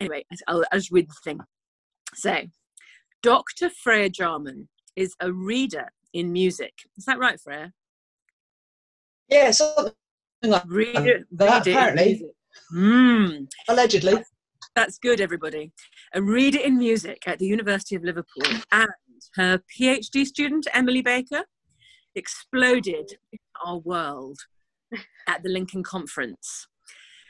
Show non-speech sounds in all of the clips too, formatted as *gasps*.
anyway, I'll, I'll just read the thing. So, Dr. Freya Jarman is a reader in music. Is that right, Freya? Yeah, something like Reader, that, reader apparently. Mm, Allegedly. that's good, everybody. A reader in music at the University of Liverpool, and her PhD student, Emily Baker, exploded in our world at the Lincoln Conference.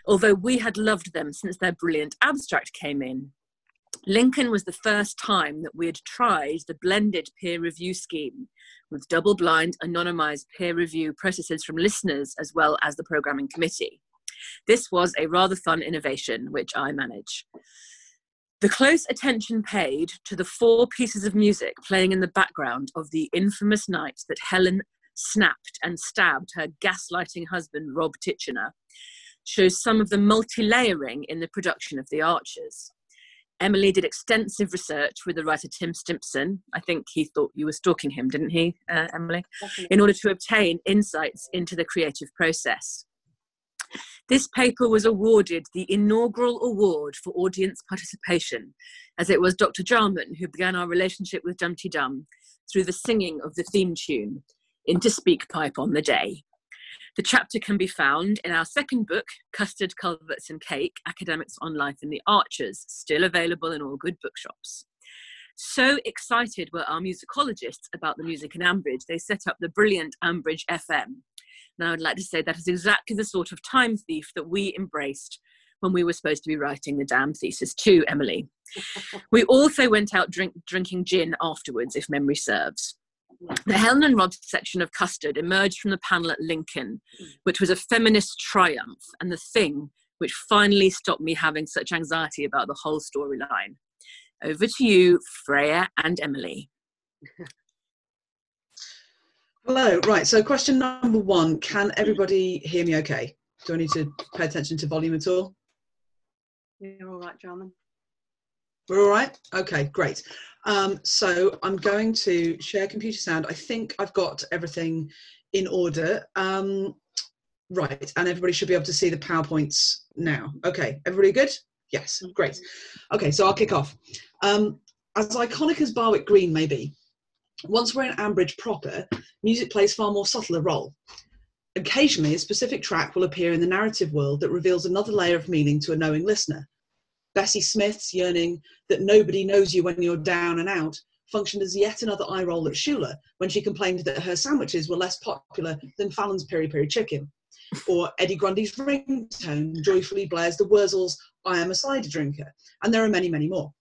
Although we had loved them since their brilliant abstract came in, Lincoln was the first time that we had tried the blended peer review scheme with double blind, anonymized peer review processes from listeners as well as the programming committee. This was a rather fun innovation, which I manage. The close attention paid to the four pieces of music playing in the background of the infamous night that Helen snapped and stabbed her gaslighting husband, Rob Titchener, shows some of the multi layering in the production of The Archers. Emily did extensive research with the writer Tim Stimpson. I think he thought you were stalking him, didn't he, uh, Emily? In order to obtain insights into the creative process. This paper was awarded the inaugural award for audience participation, as it was Dr. Jarman who began our relationship with Dumpty Dum through the singing of the theme tune, Into Speak Pipe on the Day. The chapter can be found in our second book, Custard, Culverts and Cake Academics on Life and the Archers, still available in all good bookshops. So excited were our musicologists about the music in Ambridge, they set up the brilliant Ambridge FM. Now, I'd like to say that is exactly the sort of time thief that we embraced when we were supposed to be writing the damn thesis too, Emily. *laughs* we also went out drink, drinking gin afterwards, if memory serves. The Helen and Rob section of Custard emerged from the panel at Lincoln, mm. which was a feminist triumph and the thing which finally stopped me having such anxiety about the whole storyline. Over to you, Freya and Emily. *laughs* Hello. Right. So, question number one Can everybody hear me okay? Do I need to pay attention to volume at all? You're all right, Jarman. We're all right? Okay, great. Um, so, I'm going to share computer sound. I think I've got everything in order. Um, right. And everybody should be able to see the PowerPoints now. Okay. Everybody good? Yes. Great. Okay. So, I'll kick off. Um, as iconic as Barwick Green may be, once we're in Ambridge proper, music plays far more subtle a role. Occasionally, a specific track will appear in the narrative world that reveals another layer of meaning to a knowing listener. Bessie Smith's yearning that nobody knows you when you're down and out functioned as yet another eye roll at Shula when she complained that her sandwiches were less popular than Fallon's peri peri chicken. Or Eddie Grundy's ringtone joyfully blares the Wurzels' I am a cider drinker. And there are many, many more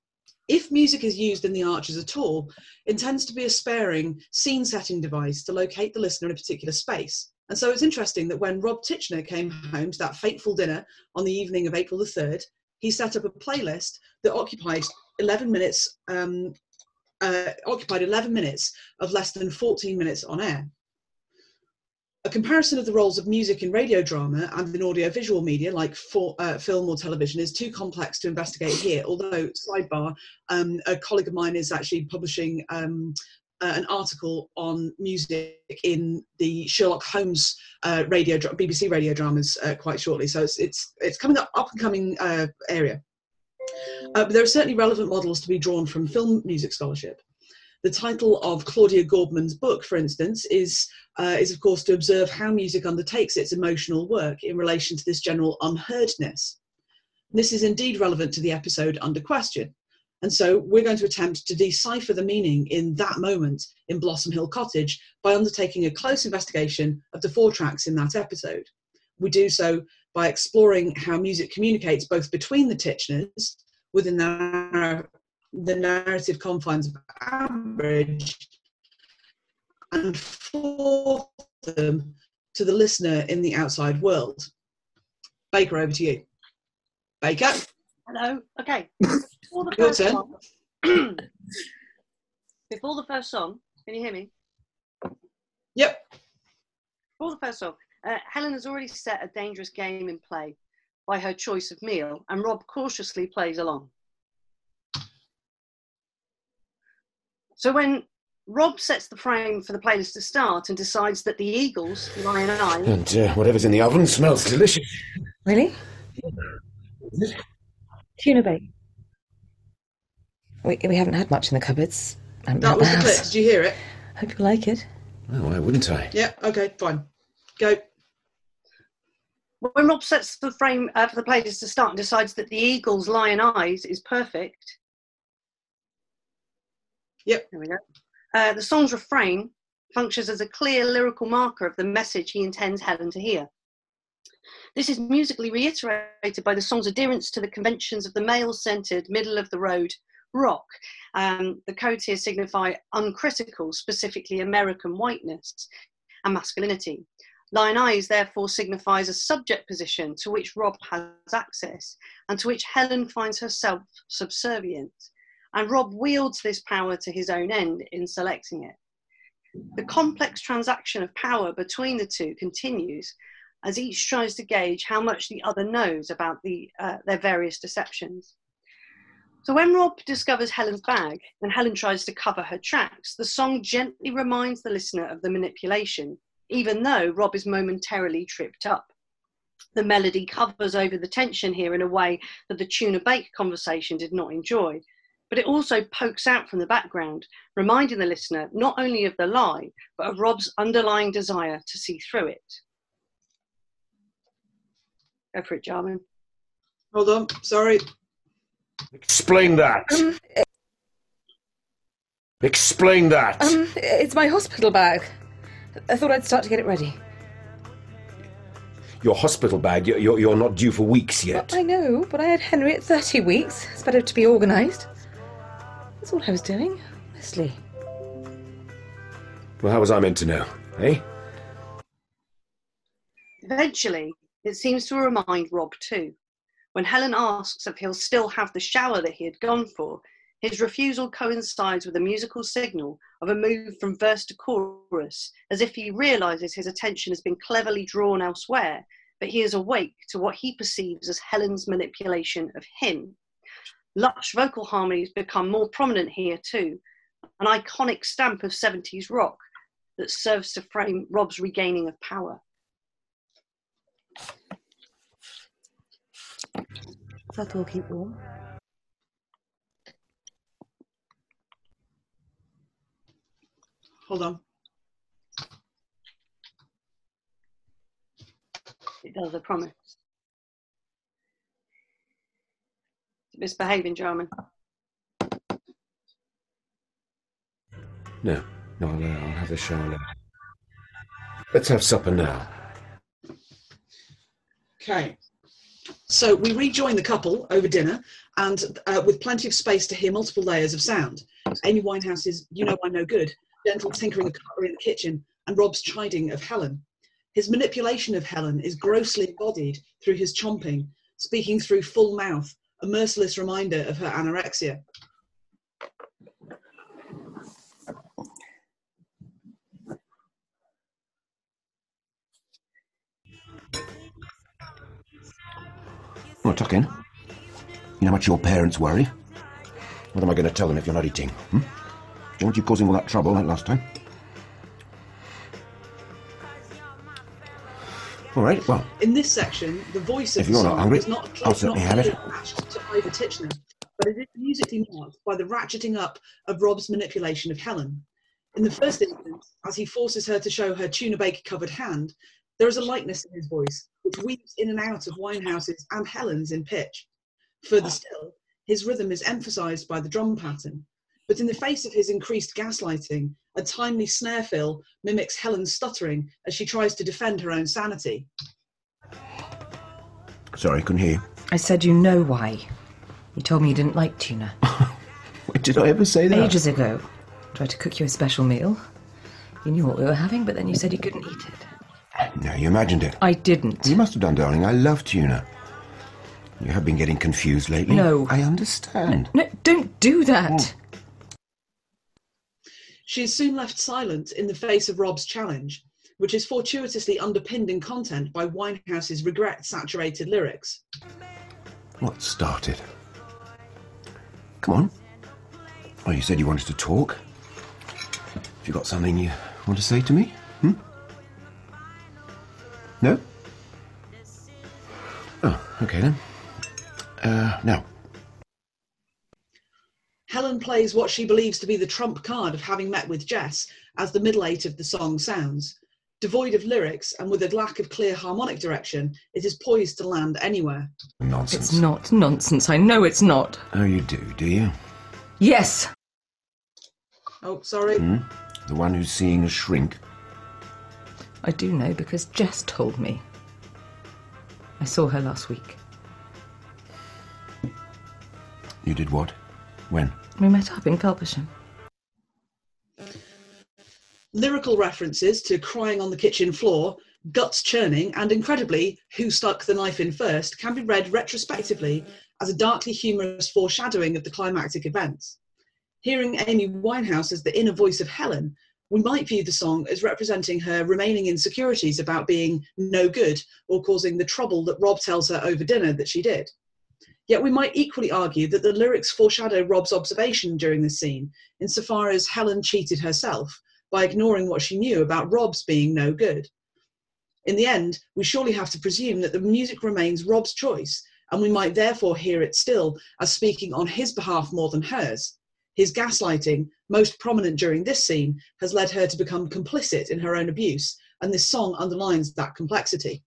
if music is used in the Archers at all, it tends to be a sparing scene setting device to locate the listener in a particular space. And so it's interesting that when Rob Titchener came home to that fateful dinner on the evening of April the 3rd, he set up a playlist that occupied 11 minutes, um, uh, occupied 11 minutes of less than 14 minutes on air. A comparison of the roles of music in radio drama and in audiovisual media like for, uh, film or television is too complex to investigate here. Although, sidebar, um, a colleague of mine is actually publishing um, uh, an article on music in the Sherlock Holmes uh, radio, BBC radio dramas uh, quite shortly. So it's it's it's coming up, up and coming uh, area. Uh, but there are certainly relevant models to be drawn from film music scholarship. The title of Claudia Gorbman's book, for instance, is, uh, is of course to observe how music undertakes its emotional work in relation to this general unheardness. This is indeed relevant to the episode under question. And so we're going to attempt to decipher the meaning in that moment in Blossom Hill Cottage by undertaking a close investigation of the four tracks in that episode. We do so by exploring how music communicates both between the Titcheners, within the the narrative confines of Ambridge and for them to the listener in the outside world. Baker, over to you. Baker. Hello. Okay. *laughs* Before the Your first turn. song, *clears throat* before the first song, can you hear me? Yep. Before the first song, uh, Helen has already set a dangerous game in play by her choice of meal, and Rob cautiously plays along. So when Rob sets the frame for the playlist to start and decides that the Eagles, Lion and *laughs* I, And uh, whatever's in the oven smells delicious. Really? Tuna bake. We, we haven't had much in the cupboards. Um, That was the house. clip. Did you hear it? Hope you like it. Oh, why wouldn't I? Yeah. Okay. Fine. Go. When Rob sets the frame uh, for the players to start and decides that the eagle's Lyin' Eyes is perfect. Yep. There we go. Uh, the song's refrain functions as a clear lyrical marker of the message he intends Helen to hear. This is musically reiterated by the song's adherence to the conventions of the male centered, middle of the road rock. Um, the codes here signify uncritical, specifically American whiteness and masculinity. Lyin' Eyes therefore signifies a subject position to which Rob has access and to which Helen finds herself subservient. And Rob wields this power to his own end in selecting it. The complex transaction of power between the two continues as each tries to gauge how much the other knows about the, uh, their various deceptions. So when Rob discovers Helen's bag and Helen tries to cover her tracks, the song gently reminds the listener of the manipulation, even though Rob is momentarily tripped up. The melody covers over the tension here in a way that the tuna bake conversation did not enjoy, but it also pokes out from the background, reminding the listener not only of the lie, but of Rob's underlying desire to see through it. Go for it, Jarman. Hold on. Sorry. Explain that. Um, Explain that. um, it's my hospital bag. I thought I'd start to get it ready. Your hospital bag, you're, you're, you're not due for weeks yet. I know, but I had Henry at 30 weeks. It's better to be organised. That's all I was doing, honestly. Well, how was I meant to know, eh? Eventually, it seems to remind Rob too. When Helen asks if he'll still have the shower that he had gone for, his refusal coincides with a musical signal of a move from verse to chorus, as if he realizes his attention has been cleverly drawn elsewhere, but he is awake to what he perceives as Helen's manipulation of him. Lush vocal harmonies become more prominent here too, an iconic stamp of 70s rock that serves to frame Rob's regaining of power. That will keep warm. Hold on. It does, I promise. It's Misbehaving, Jarman. No, no, I'll, uh, I'll have the shower later. Let's have supper now. Okay. So we rejoin the couple over dinner and uh, with plenty of space to hear multiple layers of sound. Amy Winehouse's You Know I'm No Good, gentle tinkering of cutlery in the kitchen, and Rob's chiding of Helen. His manipulation of Helen is grossly embodied through his chomping, speaking through full mouth, a merciless reminder of her anorexia. Well, tuck in. You know how much your parents worry? What am I going to tell them if you're not eating? Hmm? Don't you causing all that trouble like last time? All right, well, In this section, the voice of If the you're not song hungry, is not, I'll not certainly have it. to Ivor Titchener, but it is musically marked by the ratcheting up of Rob's manipulation of Helen. In the first instance, as he forces her to show her tuna bake covered hand, there is a lightness in his voice, which weaves in and out of Winehouse's and Helen's in pitch. Further still, his rhythm is emphasized by the drum pattern. But in the face of his increased gaslighting, a timely snare fill mimics Helen's stuttering as she tries to defend her own sanity. sorry, I couldn't hear you. I said you know why. You told me you didn't like tuna. *laughs* Wait, did I ever say that? Ages ago. Tried to cook you a special meal. You knew what we were having, but then you said you couldn't eat it. No, you imagined it. I didn't. You must have done, darling. I love tuna. You have been getting confused lately. No. I understand. No, don't do that. She is soon left silent in the face of Rob's challenge, which is fortuitously underpinned in content by Winehouse's regret saturated lyrics. What started? Come on. Oh, you said you wanted to talk. Have you got something you want to say to me? Hmm? No? Oh, okay then. Uh, now, Helen plays what she believes to be the trump card of having met with Jess as the middle eight of the song sounds. Devoid of lyrics and with a lack of clear harmonic direction, it is poised to land anywhere. Nonsense. It's not nonsense. I know it's not. Oh, you do, do you? Yes. Oh, sorry. Hmm? The one who's seeing a shrink. I do know because Jess told me. I saw her last week. You did what? When? We met up in Felpersham. Lyrical references to crying on the kitchen floor, guts churning, and incredibly, who stuck the knife in first can be read retrospectively as a darkly humorous foreshadowing of the climactic events. Hearing Amy Winehouse as the inner voice of Helen, we might view the song as representing her remaining insecurities about being no good or causing the trouble that Rob tells her over dinner that she did. Yet we might equally argue that the lyrics foreshadow Rob's observation during the scene, insofar as Helen cheated herself by ignoring what she knew about Rob's being no good. In the end, we surely have to presume that the music remains Rob's choice, and we might therefore hear it still as speaking on his behalf more than hers. His gaslighting, most prominent during this scene, has led her to become complicit in her own abuse, and this song underlines that complexity.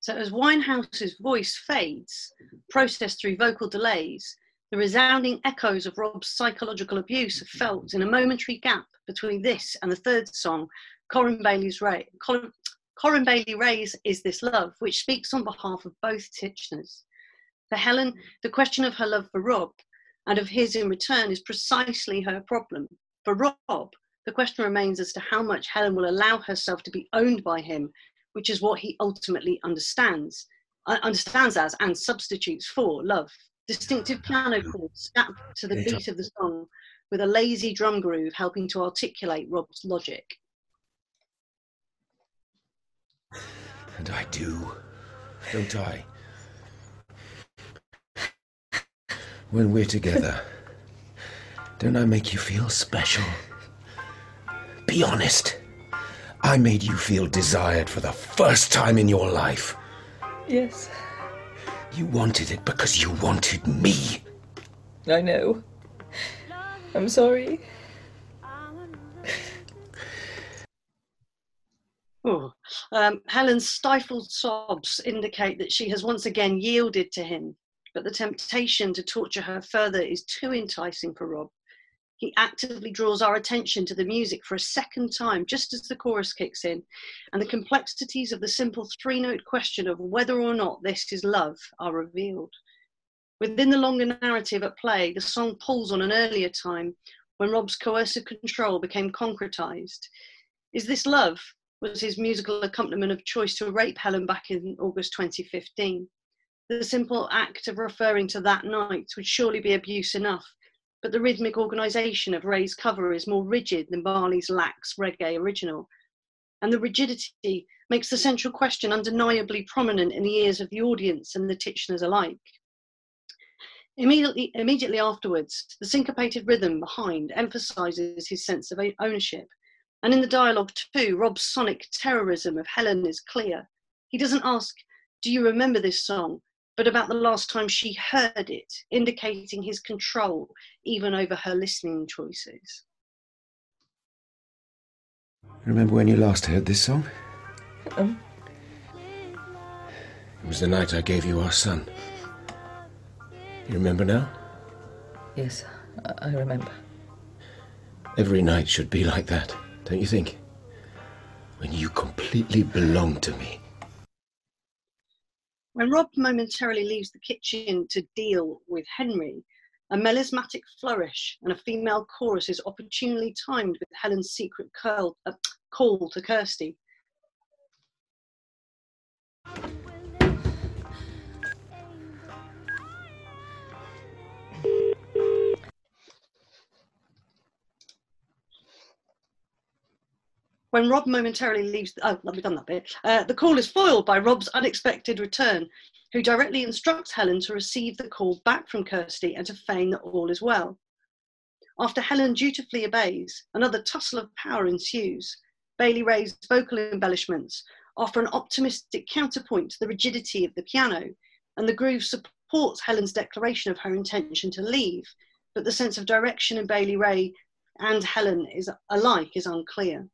So as Winehouse's voice fades, processed through vocal delays, the resounding echoes of Rob's psychological abuse are felt in a momentary gap between this and the third song, Corinne Bailey's Rae. Corinne, Bailey Rae's Is This Love, which speaks on behalf of both Titcheners. For Helen, the question of her love for Rob and of his in return is precisely her problem. For Rob, the question remains as to how much Helen will allow herself to be owned by him which is what he ultimately understands, uh, understands as and substitutes for love. Distinctive piano chords snap to the beat of the song, with a lazy drum groove helping to articulate Rob's logic. And I do, don't I? When we're together, don't I make you feel special? Be honest. I made you feel desired for the first time in your life. Yes, You wanted it because you wanted me. I know. I'm sorry. Oh. Um, Helen's stifled sobs indicate that she has once again yielded to him, but the temptation to torture her further is too enticing for Rob. He actively draws our attention to the music for a second time, just as the chorus kicks in, and the complexities of the simple three note question of whether or not this is love are revealed. Within the longer narrative at play, the song pulls on an earlier time when Rob's coercive control became concretized. Is this love? was his musical accompaniment of choice to rape Helen back in August 2015. The simple act of referring to that night would surely be abuse enough, but the rhythmic organisation of Rae's cover is more rigid than Marley's lax reggae original. And the rigidity makes the central question undeniably prominent in the ears of the audience and the Titcheners alike. Immediately, immediately afterwards, the syncopated rhythm behind emphasises his sense of ownership. And in the dialogue too, Rob's sonic terrorism of Helen is clear. He doesn't ask, Do you remember this song? But about the last time she heard it, indicating his control even over her listening choices. Remember when you last heard this song? Um, It was the night I gave you our son. You remember now? yes, I, I remember. Every night should be like that, don't you think? When you completely belong to me. When Rob momentarily leaves the kitchen to deal with Henry, a melismatic flourish and a female chorus is opportunely timed with Helen's secret curl, uh, call to Kirsty. When Rob momentarily leaves, oh, we've done that bit. Uh, the call is foiled by Rob's unexpected return, who directly instructs Helen to receive the call back from Kirsty and to feign that all is well. After Helen dutifully obeys, another tussle of power ensues. Bailey Rae's vocal embellishments offer an optimistic counterpoint to the rigidity of the piano, and the groove supports Helen's declaration of her intention to leave, but the sense of direction in Bailey Rae and Helen is alike is unclear.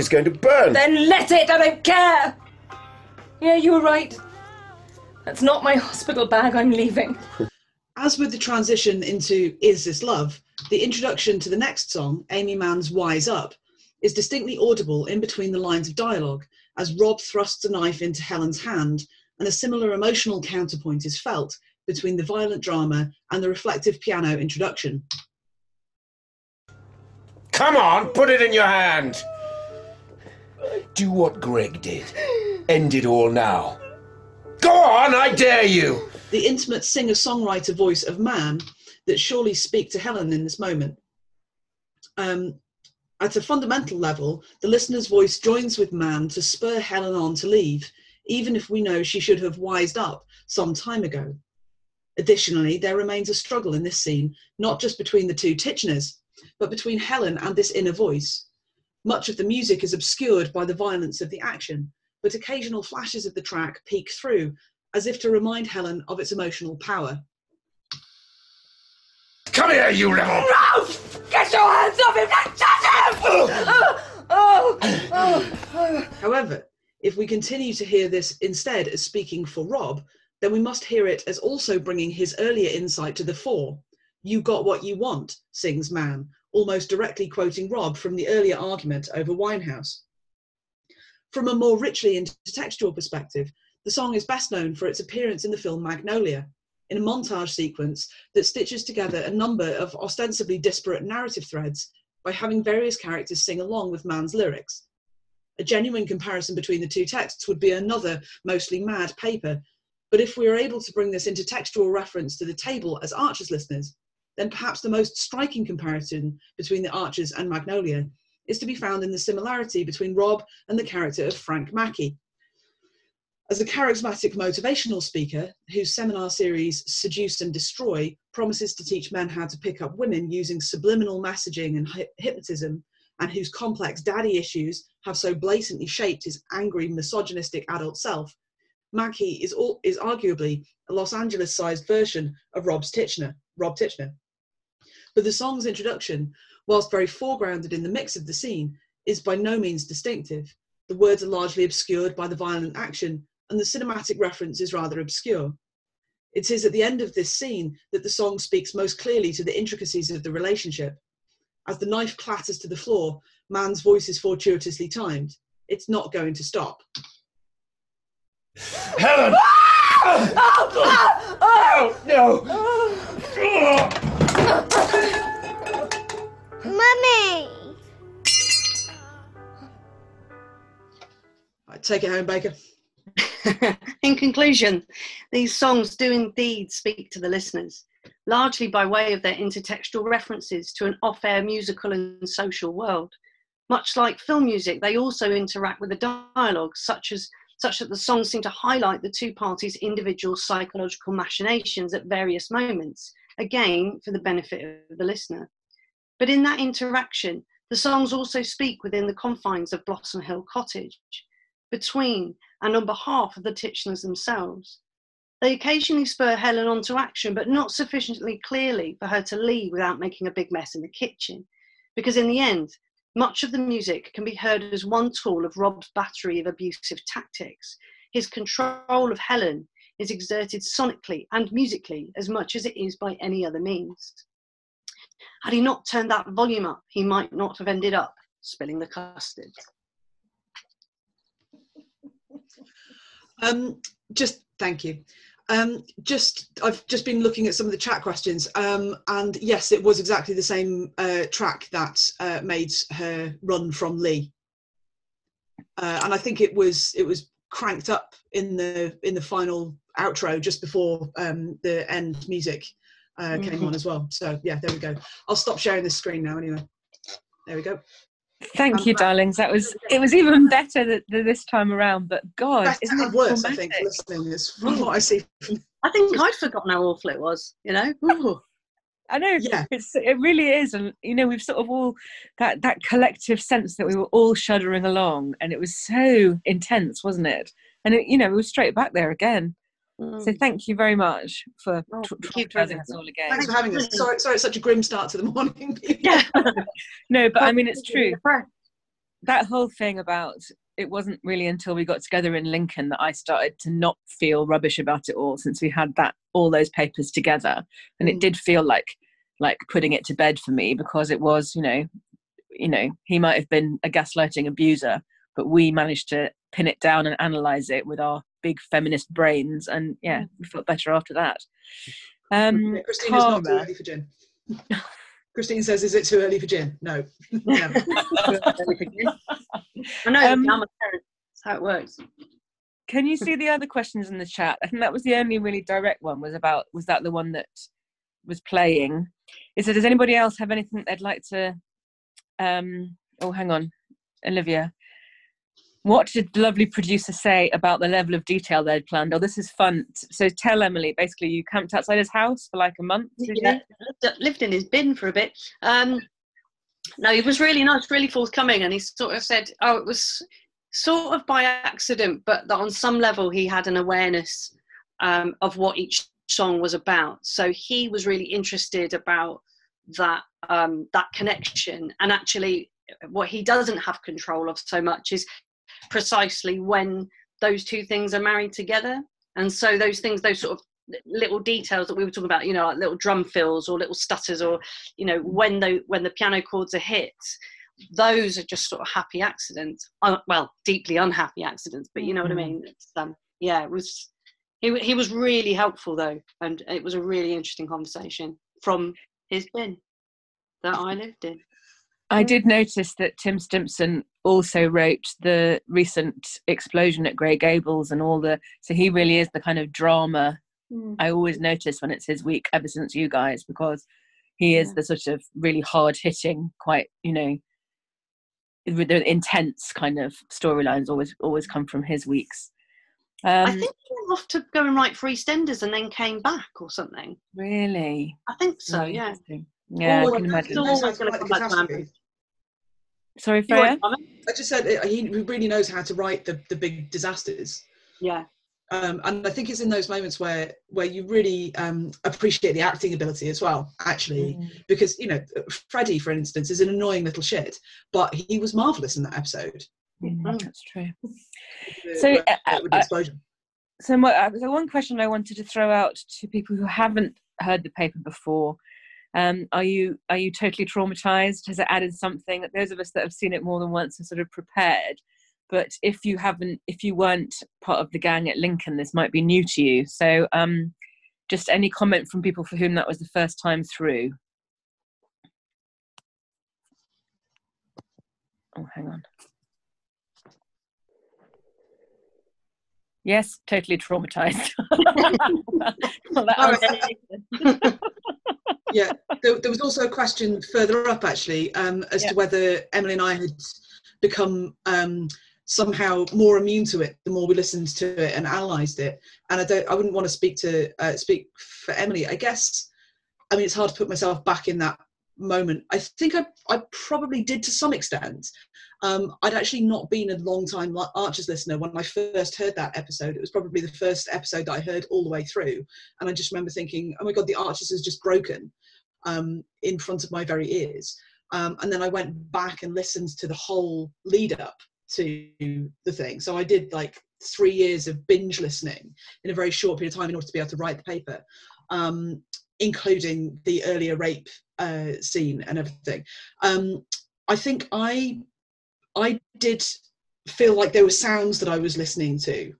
It's going to burn. Then let it, I don't care! Yeah, you were right. That's not my hospital bag, I'm leaving. *laughs* As with the transition into Is This Love, the introduction to the next song, Aimee Mann's Wise Up, is distinctly audible in between the lines of dialogue as Rob thrusts a knife into Helen's hand, and a similar emotional counterpoint is felt between the violent drama and the reflective piano introduction. Come on, put it in your hand. Do what Greg did. End it all now. Go on, I dare you. The intimate singer songwriter voice of Mann that surely speak to Helen in this moment. Um, at a fundamental level, the listener's voice joins with Mann to spur Helen on to leave, even if we know she should have wised up some time ago. Additionally, there remains a struggle in this scene, not just between the two Titcheners, but between Helen and this inner voice. Much of the music is obscured by the violence of the action, but occasional flashes of the track peek through, as if to remind Helen of its emotional power. Come here, you little. No! Get your hands off him! Don't touch him! Oh, oh, oh, oh. However, if we continue to hear this instead as speaking for Rob, then we must hear it as also bringing his earlier insight to the fore. You got what you want, sings Mann, almost directly quoting Rob from the earlier argument over Winehouse. From a more richly intertextual perspective, the song is best known for its appearance in the film Magnolia, in a montage sequence that stitches together a number of ostensibly disparate narrative threads by having various characters sing along with Mann's lyrics. A genuine comparison between the two texts would be another mostly mad paper, but if we are able to bring this intertextual reference to the table as Archers listeners, then perhaps the most striking comparison between the Archers and Magnolia is to be found in the similarity between Rob and the character of Frank Mackey. As a charismatic motivational speaker whose seminar series Seduce and Destroy promises to teach men how to pick up women using subliminal messaging and hypnotism, and whose complex daddy issues have so blatantly shaped his angry, misogynistic adult self, Mackey is, all, is arguably a Los Angeles sized version of Rob's Titchener, Rob Titchener. But the song's introduction, whilst very foregrounded in the mix of the scene, is by no means distinctive. The words are largely obscured by the violent action, and the cinematic reference is rather obscure. It is at the end of this scene that the song speaks most clearly to the intricacies of the relationship. As the knife clatters to the floor, Mann's voice is fortuitously timed. It's not going to stop. Helen! Oh, Oh, no! Mummy! Right, take it home, Baker. *laughs* In conclusion, these songs do indeed speak to the listeners, largely by way of their intertextual references to an off air musical and social world. Much like film music, they also interact with the dialogue, such as such that the songs seem to highlight the two parties' individual psychological machinations at various moments, again for the benefit of the listener. But in that interaction, the songs also speak within the confines of Blossom Hill Cottage, between and on behalf of the Titcheners themselves. They occasionally spur Helen on to action, but not sufficiently clearly for her to leave without making a big mess in the kitchen. Because in the end, much of the music can be heard as one tool of Rob's battery of abusive tactics. His control of Helen is exerted sonically and musically as much as it is by any other means. Had he not turned that volume up, he might not have ended up spilling the custard. Um, just thank you. Um, just I've just been looking at some of the chat questions, um, and yes, it was exactly the same uh, track that uh, made her run from Lee, uh, and I think it was it was cranked up in the in the final outro just before um, the end music uh, came on as well. So yeah, there we go. I'll stop sharing the screen now. Anyway, there we go. Thank I'm you, back. darlings. That was it was even better th- th- this time around. But God, Better isn't it worse, I think, traumatic? listening is from what I see. From, *laughs* I think I'd forgotten how awful it was, you know? Ooh. I know Yeah. it's it really is, and you know we've sort of all that that collective sense that we were all shuddering along, and it was so intense, wasn't it? and it, you know, we were straight back there again. So Mm. thank you very much for Oh, tra- thank you, traumatizing us all again. Thanks for having us. Sorry, sorry, it's such a grim start to the morning. *laughs* Yeah. No, but I mean, it's true. That whole thing about it wasn't really until we got together in Lincoln that I started to not feel rubbish about it all since we had that all those papers together and it Mm. did feel like like putting it to bed for me because it was you know you know he might have been a gaslighting abuser but we managed to pin it down and analyze it with our big feminist brains and yeah we felt better after that um Yeah, Christine, it's not too early for gin. *laughs* Christine says, "Is it too early for gin?" No. *laughs* Never. I know, Um, I'm a parent. That's how it works. Can you see the other questions in the chat? I think that was the only really direct one. Was about was that the one that was playing? Is it? Does anybody else have anything they'd like to? Um, oh, hang on, Olivia. What did the lovely producer say about the level of detail they'd planned? Oh, this is fun. So tell Emily. Basically, you camped outside his house for like a month. Yeah, lived, lived in his bin for a bit. Um, no, he was really nice, really forthcoming, and he sort of said, "Oh, it was sort of by accident, but that on some level he had an awareness um, of what each song was about. So he was really interested about that um, that connection, and actually, what he doesn't have control of so much is precisely when those two things are married together, and so those things, those sort of little details that we were talking about, you know, like little drum fills or little stutters, or you know, when the when the piano chords are hit, those are just sort of happy accidents. Uh, well, deeply unhappy accidents, but you know what I mean. It's, um, yeah, it was. He he was really helpful though, and it was a really interesting conversation from his bin that I lived in. I did notice that Tim Stimpson also wrote the recent explosion at Grey Gables and all the. So he really is the kind of drama I always notice when it's his week ever since you guys because he is Yeah. the sort of really hard hitting, quite you know, with the intense kind of storylines always always come from his weeks. Um, I think he went off to go and write for EastEnders and then came back or something. really. I think so. Yeah. Yeah, I can imagine. Still Knows how always gonna come back to catastrophe. Ambrose. Sorry, You Freya. want to comment? I just said uh, he really knows how to write the, the big disasters. Yeah. Um, and I think it's in those moments where where you really um, appreciate the acting ability as well, actually, Mm. because you know Freddie, for instance, is an annoying little shit, but he was marvelous in that episode. Mm, Mm. that's true. So, uh, uh, explosion. so, my, uh, so one question I wanted to throw out to people who haven't heard the paper before: um, Are you are you totally traumatized? Has it added something? Those of us that have seen it more than once are sort of prepared. But if you haven't, if you weren't part of the gang at Lincoln, this might be new to you. So, um, just any comment from people for whom that was the first time through. Oh, hang on. Yes, totally traumatized. *laughs* well, *laughs* yeah, there, there was also a question further up actually um, as Yeah. to whether Emily and I had become um, somehow more immune to it the more we listened to it and analysed it. And I don't, I wouldn't want to speak to uh, speak for Emily. I guess, I mean, it's hard to put myself back in that moment. I think I, I probably did to some extent. Um, I'd actually not been a long time Archers listener when I first heard that episode. It was probably the first episode that I heard all the way through, and I just remember thinking, "Oh my god, the Archers has just broken." um, in front of my very ears. Um, and then I went back and listened to the whole lead up to the thing. So I did like three years of binge listening in a very short period of time in order to be able to write the paper, um, including the earlier rape uh, scene and everything. Um, I think I I did feel like there were sounds that I was listening to,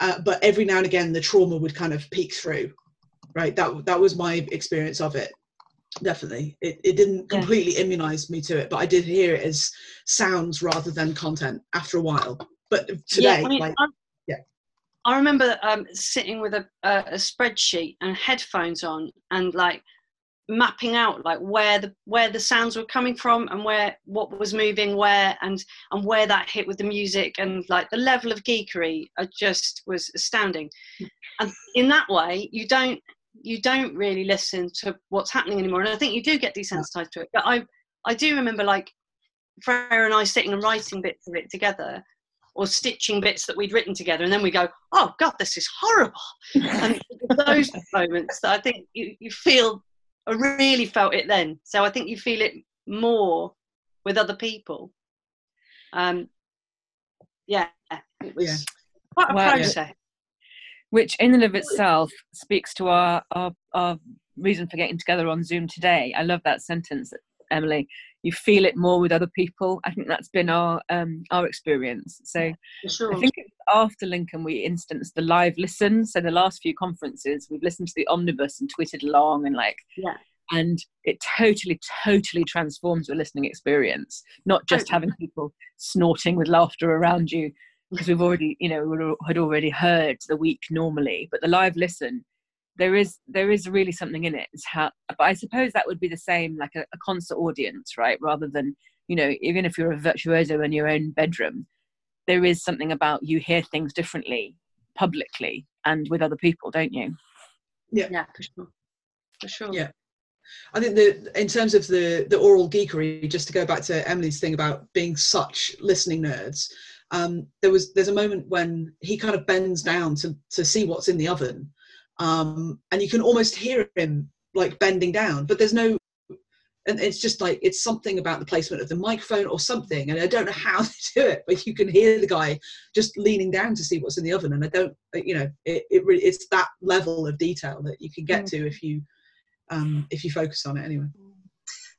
uh, but every now and again the trauma would kind of peek through. Right, that that was my experience of it definitely it, it didn't Yeah. completely immunize me to it but i did hear it as sounds rather than content after a while but today yeah, I mean, like I, yeah. I remember um, sitting with a, a, a spreadsheet and headphones on and like mapping out like where the where the sounds were coming from and where what was moving where and and where that hit with the music and like the level of geekery uh, just was astounding and in that way you don't you don't really listen to what's happening anymore and i think you do get desensitized to it but i i do remember like freya and i sitting and writing bits of it together or stitching bits that we'd written together, and then we go, "Oh God, this is horrible." and *laughs* those moments that I think you, you feel, I really felt it then. So I think you feel it more with other people. Um, yeah, it was Yeah. quite a Wow. process. which in and of itself speaks to our, our our reason for getting together on zoom today i love that sentence emily you feel it more with other people. I think that's been our um our experience. So sure. i think after lincoln we instanced the live listen. So the last few conferences we've listened to the omnibus and tweeted along and like Yeah. and it totally totally transforms your listening experience. Not just having people snorting with laughter around you because we've already you know had already heard the week normally but the live listen there is there is really something in it it's how but i suppose that would be the same like a, a concert audience right rather than you know even if you're a virtuoso in your own bedroom there is something about you hear things differently publicly and with other people don't you yeah, yeah, for sure. For sure. Yeah. I think that in terms of the the oral geekery, just to go back to Emily's thing about being such listening nerds, um, there was there's a moment when he kind of bends down to to see what's in the oven, um, and you can almost hear him like bending down, but there's no. And it's just like it's something about the placement of the microphone or something, and I don't know how *laughs* they do it, but you can hear the guy just leaning down to see what's in the oven, and I don't, you know, it, it really it's that level of detail that you can get to if you um, if you focus on it anyway.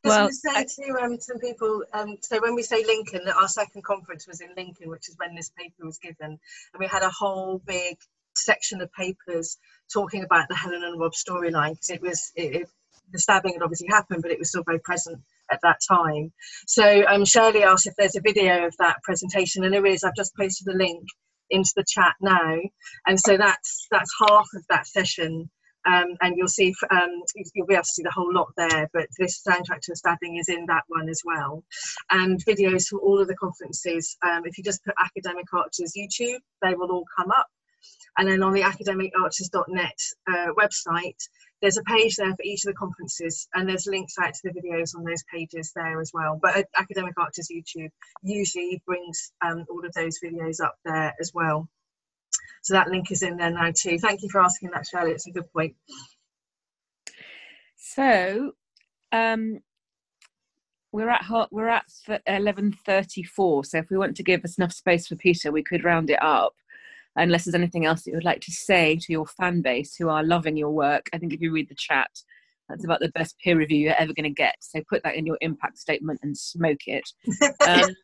Just Well, to say to um, some people, um, so when we say Lincoln, that our second conference was in Lincoln, which is when this paper was given, and we had a whole big section of papers talking about the Helen and Rob storyline because it was it, it, the stabbing had obviously happened, but it was still very present at that time. So um, Shirley asked if there's a video of that presentation, and there is. I've just posted the link into the chat now, and so that's that's half of that session um, and you'll see um, you'll be able to see the whole lot there but this soundtrack to the stabbing is in that one as well and videos from all of the conferences um, if you just put academic archers youtube they will all come up and then on the academicarchers.net uh, website there's a page there for each of the conferences and there's links out to the videos on those pages there as well but uh, academic archers youtube usually brings um, all of those videos up there as well so that link is in there now too. Thank you for asking that, Shirley. It's a good point. So, um, we're at we're at eleven thirty four. So, if we want to give us enough space for Peter, we could round it up. Unless there's anything else that you would like to say to your fan base who are loving your work, I think if you read the chat, that's about the best peer review you're ever going to get. So put that in your impact statement and smoke it. Um,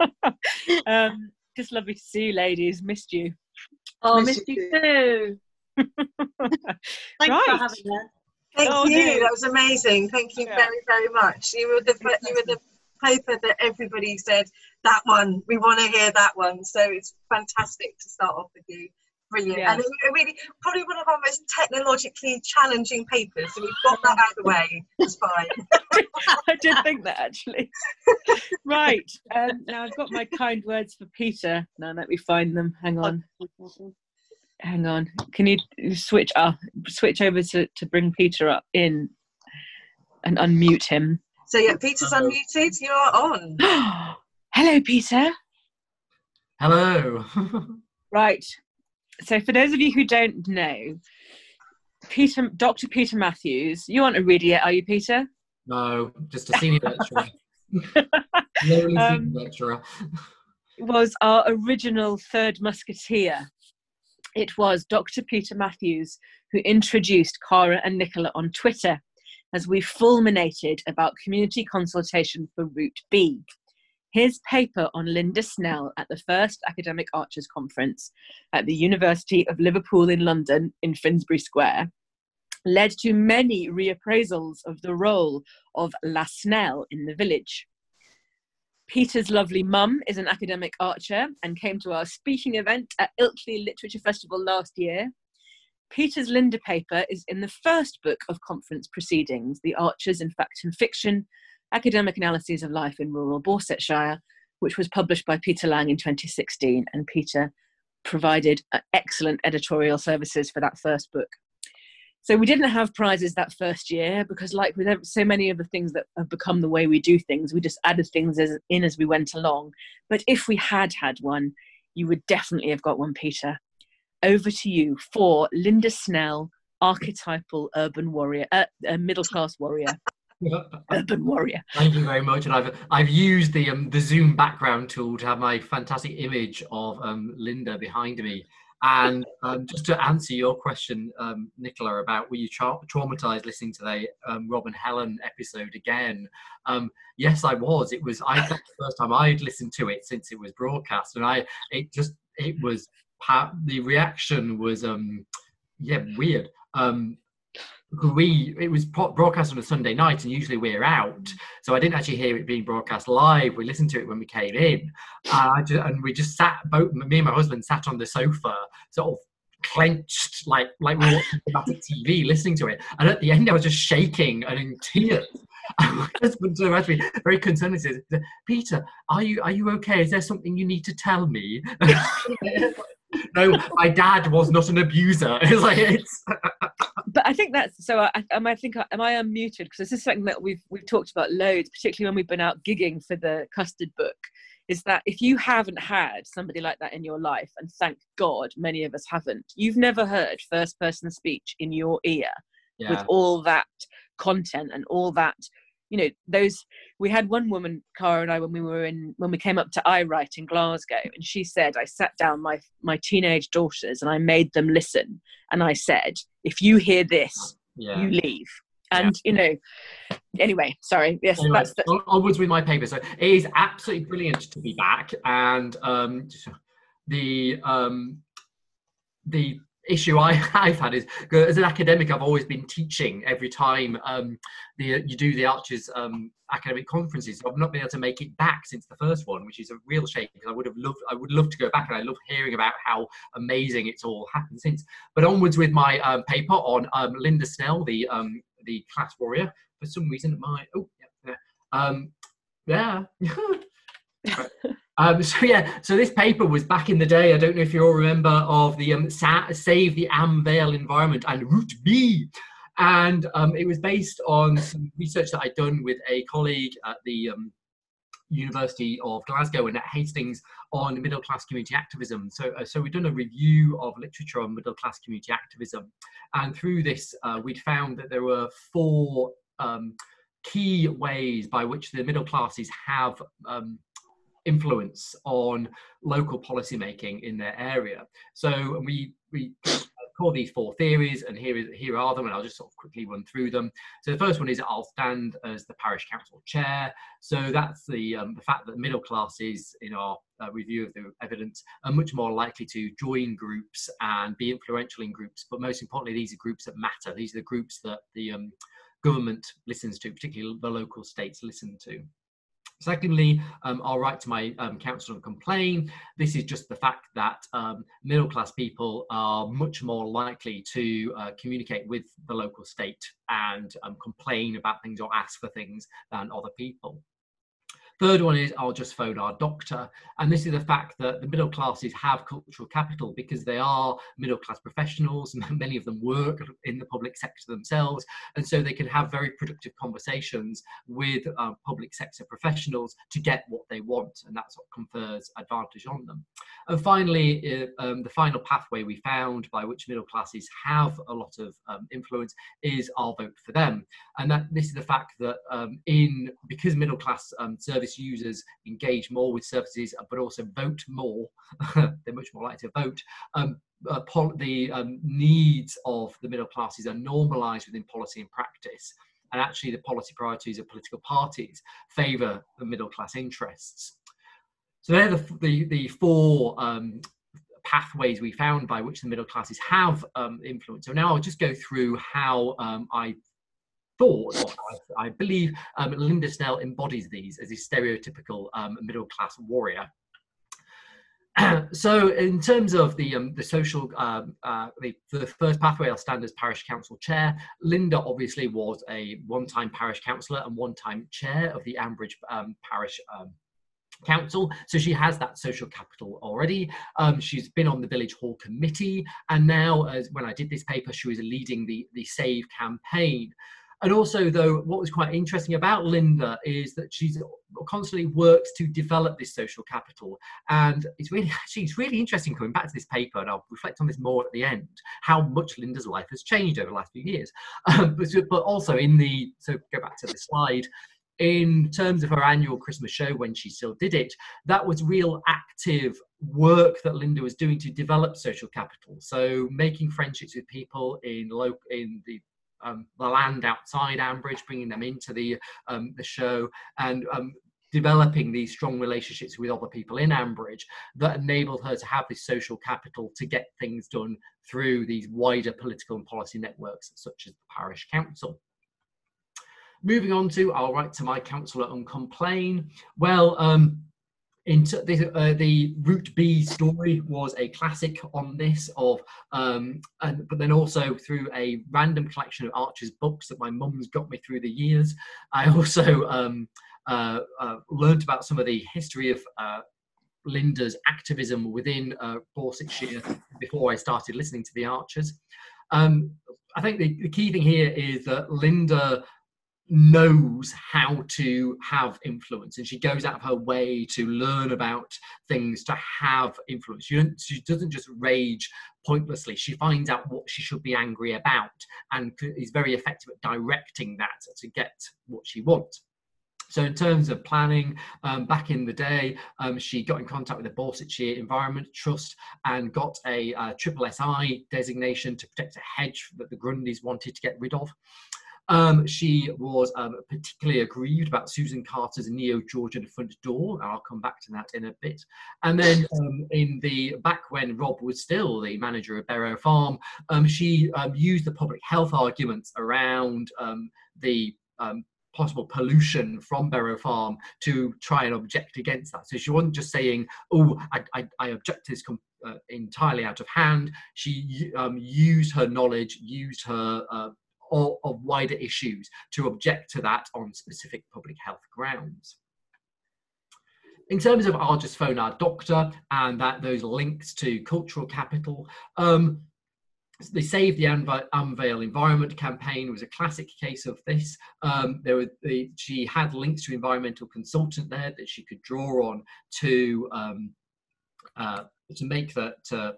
*laughs* um, just lovely to see you, ladies. Missed you. Oh, Missed missed you you too. *laughs* Thanks Right. for having us. Thank Oh, you. no. That was amazing. Thank you Yeah. very, very much. You were the you were the paper that everybody said that one. We want to hear that one. So it's fantastic to start off with you. Brilliant. Yeah. And really probably one of our most technologically challenging papers. So we've got that out of the way. It's fine. *laughs* I did think that actually. right. Um, now I've got my kind words for Peter. Now let me find them. Hang on. Hang on. Can you switch uh, switch over to, to bring Peter up in and unmute him? So yeah, Peter's Hello. unmuted. You are on. *gasps* Hello, Peter. Hello. *laughs* Right. So for those of you who don't know, Peter, Dr. Peter Matthews, you aren't a reader yet, are you, Peter? no, just a senior lecturer. *laughs* Lowly Um, senior lecturer. was our original third musketeer. It was Dr. Peter Matthews who introduced Cara and Nicola on Twitter as we fulminated about community consultation for Route B. His paper on Linda Snell at the first Academic Archers Conference at the University of Liverpool in London in Finsbury Square led to many reappraisals of the role of La Snell in the village. Peter's lovely mum is an academic archer and came to our speaking event at Ilkley Literature Festival last year. Peter's Linda paper is in the first book of conference proceedings, The Archers in Fact and Fiction Academic Analyses of Life in Rural Borsetshire, which was published by Peter Lang in 2016. And Peter provided uh, excellent editorial services for that first book. So we didn't have prizes that first year because, like with so many of the things that have become the way we do things, we just added things as, in as we went along. But if we had had one, you would definitely have got one, Peter. Over to you for Lynda Snell, archetypal urban warrior, uh, uh, middle class warrior, *laughs* urban warrior. Thank you very much. And I've I've used the um, the Zoom background tool to have my fantastic image of um, Lynda behind me. And um, just to answer your question, um, Nicola, about were you tra- traumatized listening to the um, Rob and Helen episode again? Um, yes, I was. It was. I think the first time I'd listened to it since it was broadcast, and I it just it was the reaction was um yeah weird. Um, we it was broadcast on a Sunday night, and usually we're out, so I didn't actually hear it being broadcast live. We listened to it when we came in, uh, and we just sat. Both me and my husband sat on the sofa, sort of clenched, like like we were watching dramatic TV, listening to it. And at the end, I was just shaking and in tears. *laughs* My husband to me, very concerned, and says, "Peter, are you are you okay? Is there something you need to tell me?" *laughs* *laughs* no, my dad was not an abuser. *laughs* It's like it's. but I think that's so. I, am I think am I unmuted because this is something that we've we've talked about loads, particularly when we've been out gigging for the custard book. Is that if you haven't had somebody like that in your life, and thank God many of us haven't, you've never heard first person speech in your ear Yeah. with all that content and all that you know those we had one woman cara and i when we were in when we came up to Aye Write in glasgow and she said i sat down my my teenage daughters and i made them listen and i said if you hear this Yeah. you leave and you know anyway sorry yes Anyway, that's the, on- onwards with my paper. So it is absolutely brilliant to be back, and um, the um, the issue I, *laughs* I've had is as an academic, I've always been teaching every time um, the you do the Archers um, academic conferences. So I've not been able to make it back since the first one, which is a real shame because I would have loved I would love to go back and I love hearing about how amazing it's all happened since. But onwards with my um, paper on um, Lynda Snell, the um, the class warrior. For some reason, my oh yeah, yeah. um, yeah. *laughs* Um, *laughs* so yeah, so this paper was back in the day. I don't know if you all remember of the um, Sa- Save the Am Vale Environment and Route B, and um, it was based on some research that I'd done with a colleague at the um, University of Glasgow and at Hastings on middle class community activism. So, uh, so we've done a review of literature on middle class community activism, and through this, uh, we'd found that there were four um, key ways by which the middle classes have um, influence on local policymaking in their area. So we we call these four theories, and here is here are them, and I'll just sort of quickly run through them. So the first one is I'll stand as the parish council chair. So that's the um, the fact that middle classes in our uh, review of the evidence are much more likely to join groups and be influential in groups. But most importantly, these are groups that matter. These are the groups that the um, government listens to, particularly the local states listen to. Secondly, um, I'll write to my um, council and complain. This is just the fact that um, middle class people are much more likely to uh, communicate with the local state and um, complain about things or ask for things than other people. Third one is I'll just phone our doctor. And this is the fact that the middle classes have cultural capital because they are middle class professionals. *laughs* Many of them work in the public sector themselves. And so they can have very productive conversations with uh, public sector professionals to get what they want. And that's what confers advantage on them. And finally, uh, um, the final pathway we found by which middle classes have a lot of um, influence is I'll vote for them. And that this is the fact that um, in because middle class um, service users engage more with services, but also vote more, *laughs* they're much more likely to vote. Um, uh, the um, needs of the middle classes are normalised within policy and practice. And actually, the policy priorities of political parties favour the middle class interests. So they're the, the, the four um, pathways we found by which the middle classes have um, influence. So now I'll just go through how um, I thought, I, I believe um, Lynda Snell embodies these as a stereotypical um, middle class warrior. *clears throat* so in terms of the um, the social um, uh, the, the first pathway i'll stand as parish council chair. Lynda obviously was a one-time parish councillor and one-time chair of the ambridge um, parish um, council. So she has that social capital already. Um, she's been on the village hall committee and now as when i did this paper she was leading the the save campaign and also though what was quite interesting about lynda is that she's constantly works to develop this social capital and it's really *laughs* actually it's really interesting coming back to this paper and i'll reflect on this more at the end how much lynda's life has changed over the last few years *laughs* um, but, but also in the so go back to the slide in terms of her annual Christmas show when she still did it, that was real active work that Lynda was doing to develop social capital. So making friendships with people in local in the um, the land outside Ambridge, bringing them into the um, the show, and um, developing these strong relationships with other people in Ambridge that enabled her to have this social capital to get things done through these wider political and policy networks, such as the parish council. Moving on to, I'll write to my councillor and complain. Well, um, into the, uh, the B story was a classic on this of, um, and, but then also through a random collection of Archer's books that my mum's got me through the years. I *laughs* also um, uh, uh, learned about some of the history of uh, Lynda's activism within uh, Borsetshire before I started listening to the Archers. Um, I think the, the, key thing here is that Lynda knows how to have influence and she goes out of her way to learn about things to have influence. She, she doesn't just rage pointlessly. She finds out what she should be angry about and is very effective at directing that to get what she wants. So in terms of planning, um, back in the day, um, she got in contact with the Borsetshire Environment Trust and got a uh, triple SI designation to protect a hedge that the Grundys wanted to get rid of. Um, she was um, particularly aggrieved about Susan Carter's neo-Georgian front door. I'll come back to that in a bit. And then um, in the back when Rob was still the manager of Berrow Farm, um, she um, used the public health arguments around um, the possible pollution from Berrow Farm to try and object against that. So she wasn't just saying, "Oh, I, I, I object to this." Uh, entirely out of hand. She um, used her knowledge, used her uh, or of wider issues to object to that on specific public health grounds. In terms of I'll just phone our doctor and that those links to cultural capital, um, the Save the Am Vale Environment campaign was a classic case of this. Um, there were the, she had links to environmental consultant there that she could draw on to um, uh, to make that uh,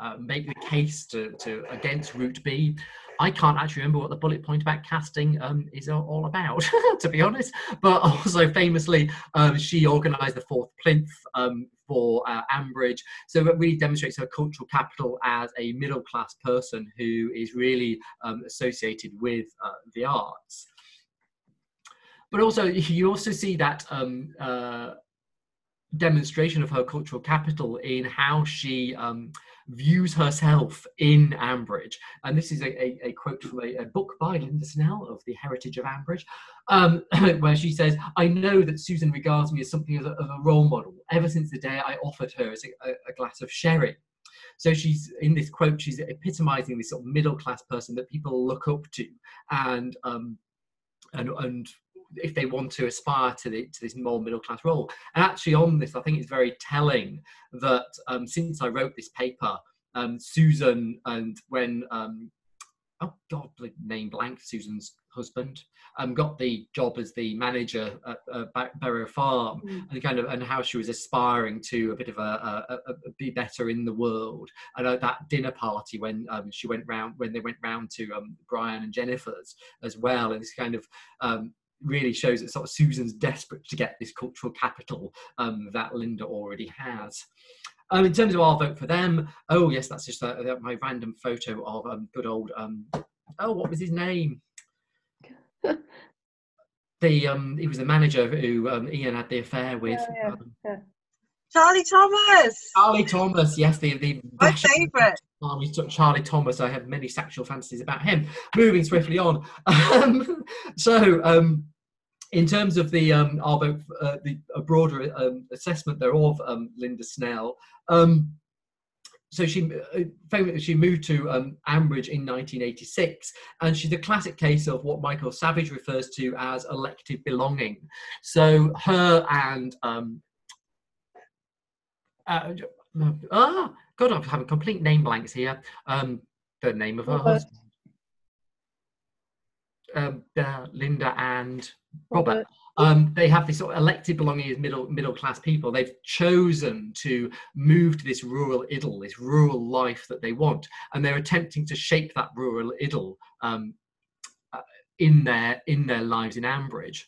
uh, make the case to, to against Route B. I can't actually remember what the bullet point about casting um, is all about, *laughs* to be honest. But also famously, um, she organised the fourth plinth um, for uh, Ambridge. So it really demonstrates her cultural capital as a middle class person who is really um, associated with uh, the arts. But also, you also see that um, uh, demonstration of her cultural capital in how she um, views herself in Ambridge. And this is a, a, a quote from a, a, book by Lynda Snell of The Heritage of Ambridge, um, *clears throat* where she says, I know that Susan regards me as something of a, of role model ever since the day I offered her a, glass of sherry. So she's in this quote, she's epitomizing this sort of middle class person that people look up to and um, and, and if they want to aspire to, the, to this more middle class role. And actually, on this, I think it's very telling that um, since I wrote this paper, um, Susan and when um, oh god, the name blank, Susan's husband um, got the job as the manager at uh, Berrow Farm, mm. and kind of and how she was aspiring to a bit of a, a, a, a be better in the world. And at that dinner party when um, she went round when they went round to um, Brian and Jennifer's as well, and this kind of um, really shows that sort of Susan's desperate to get this cultural capital um, that Linda already has. Um, in terms of our vote for them, oh yes, that's just uh, my random photo of um, good old. Um, oh, what was his name? *laughs* the um, he was the manager who um, Ian had the affair with. Yeah, yeah, um, yeah. Charlie Thomas. Charlie Thomas, yes, the the my favourite. Army Charlie Thomas. I have many sexual fantasies about him. Moving swiftly on. *laughs* Um, so um, in terms of the um, our uh, the a broader um, assessment thereof, um, Lynda Snell. Um, so she uh, she moved to um, Ambridge in 1986, and she's a classic case of what Michael Savage refers to as elective belonging. So her and um, uh, ah, God, I'm having complete name blanks here. Um, the name of her husband. Um, uh, Lynda and Robert. Robert. Um, they have this sort of elected belonging as middle middle class people. They've chosen to move to this rural idyll, this rural life that they want, and they're attempting to shape that rural idyll um, uh, in their in their lives in Ambridge.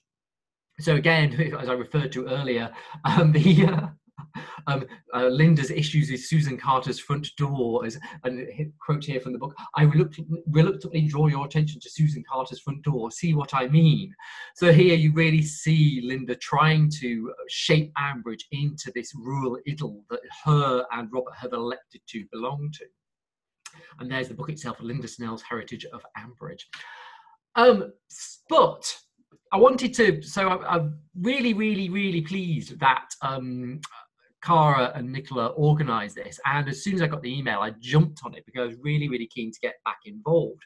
So again, *laughs* as I referred to earlier, um, *laughs* the uh, *laughs* um, uh, Lynda's issues with Susan Carter's front door, and a quote here from the book, I reluctantly draw your attention to Susan Carter's front door. See what I mean? So here you really see Lynda trying to shape Ambridge into this rural idyll that her and Robert have elected to belong to. And there's the book itself, Lynda Snell's Heritage of Ambridge. Um, but I wanted to, so I'm really, really, really pleased that um, Cara and Nicola organised this. And as soon as I got the email, I jumped on it because I was really, really keen to get back involved.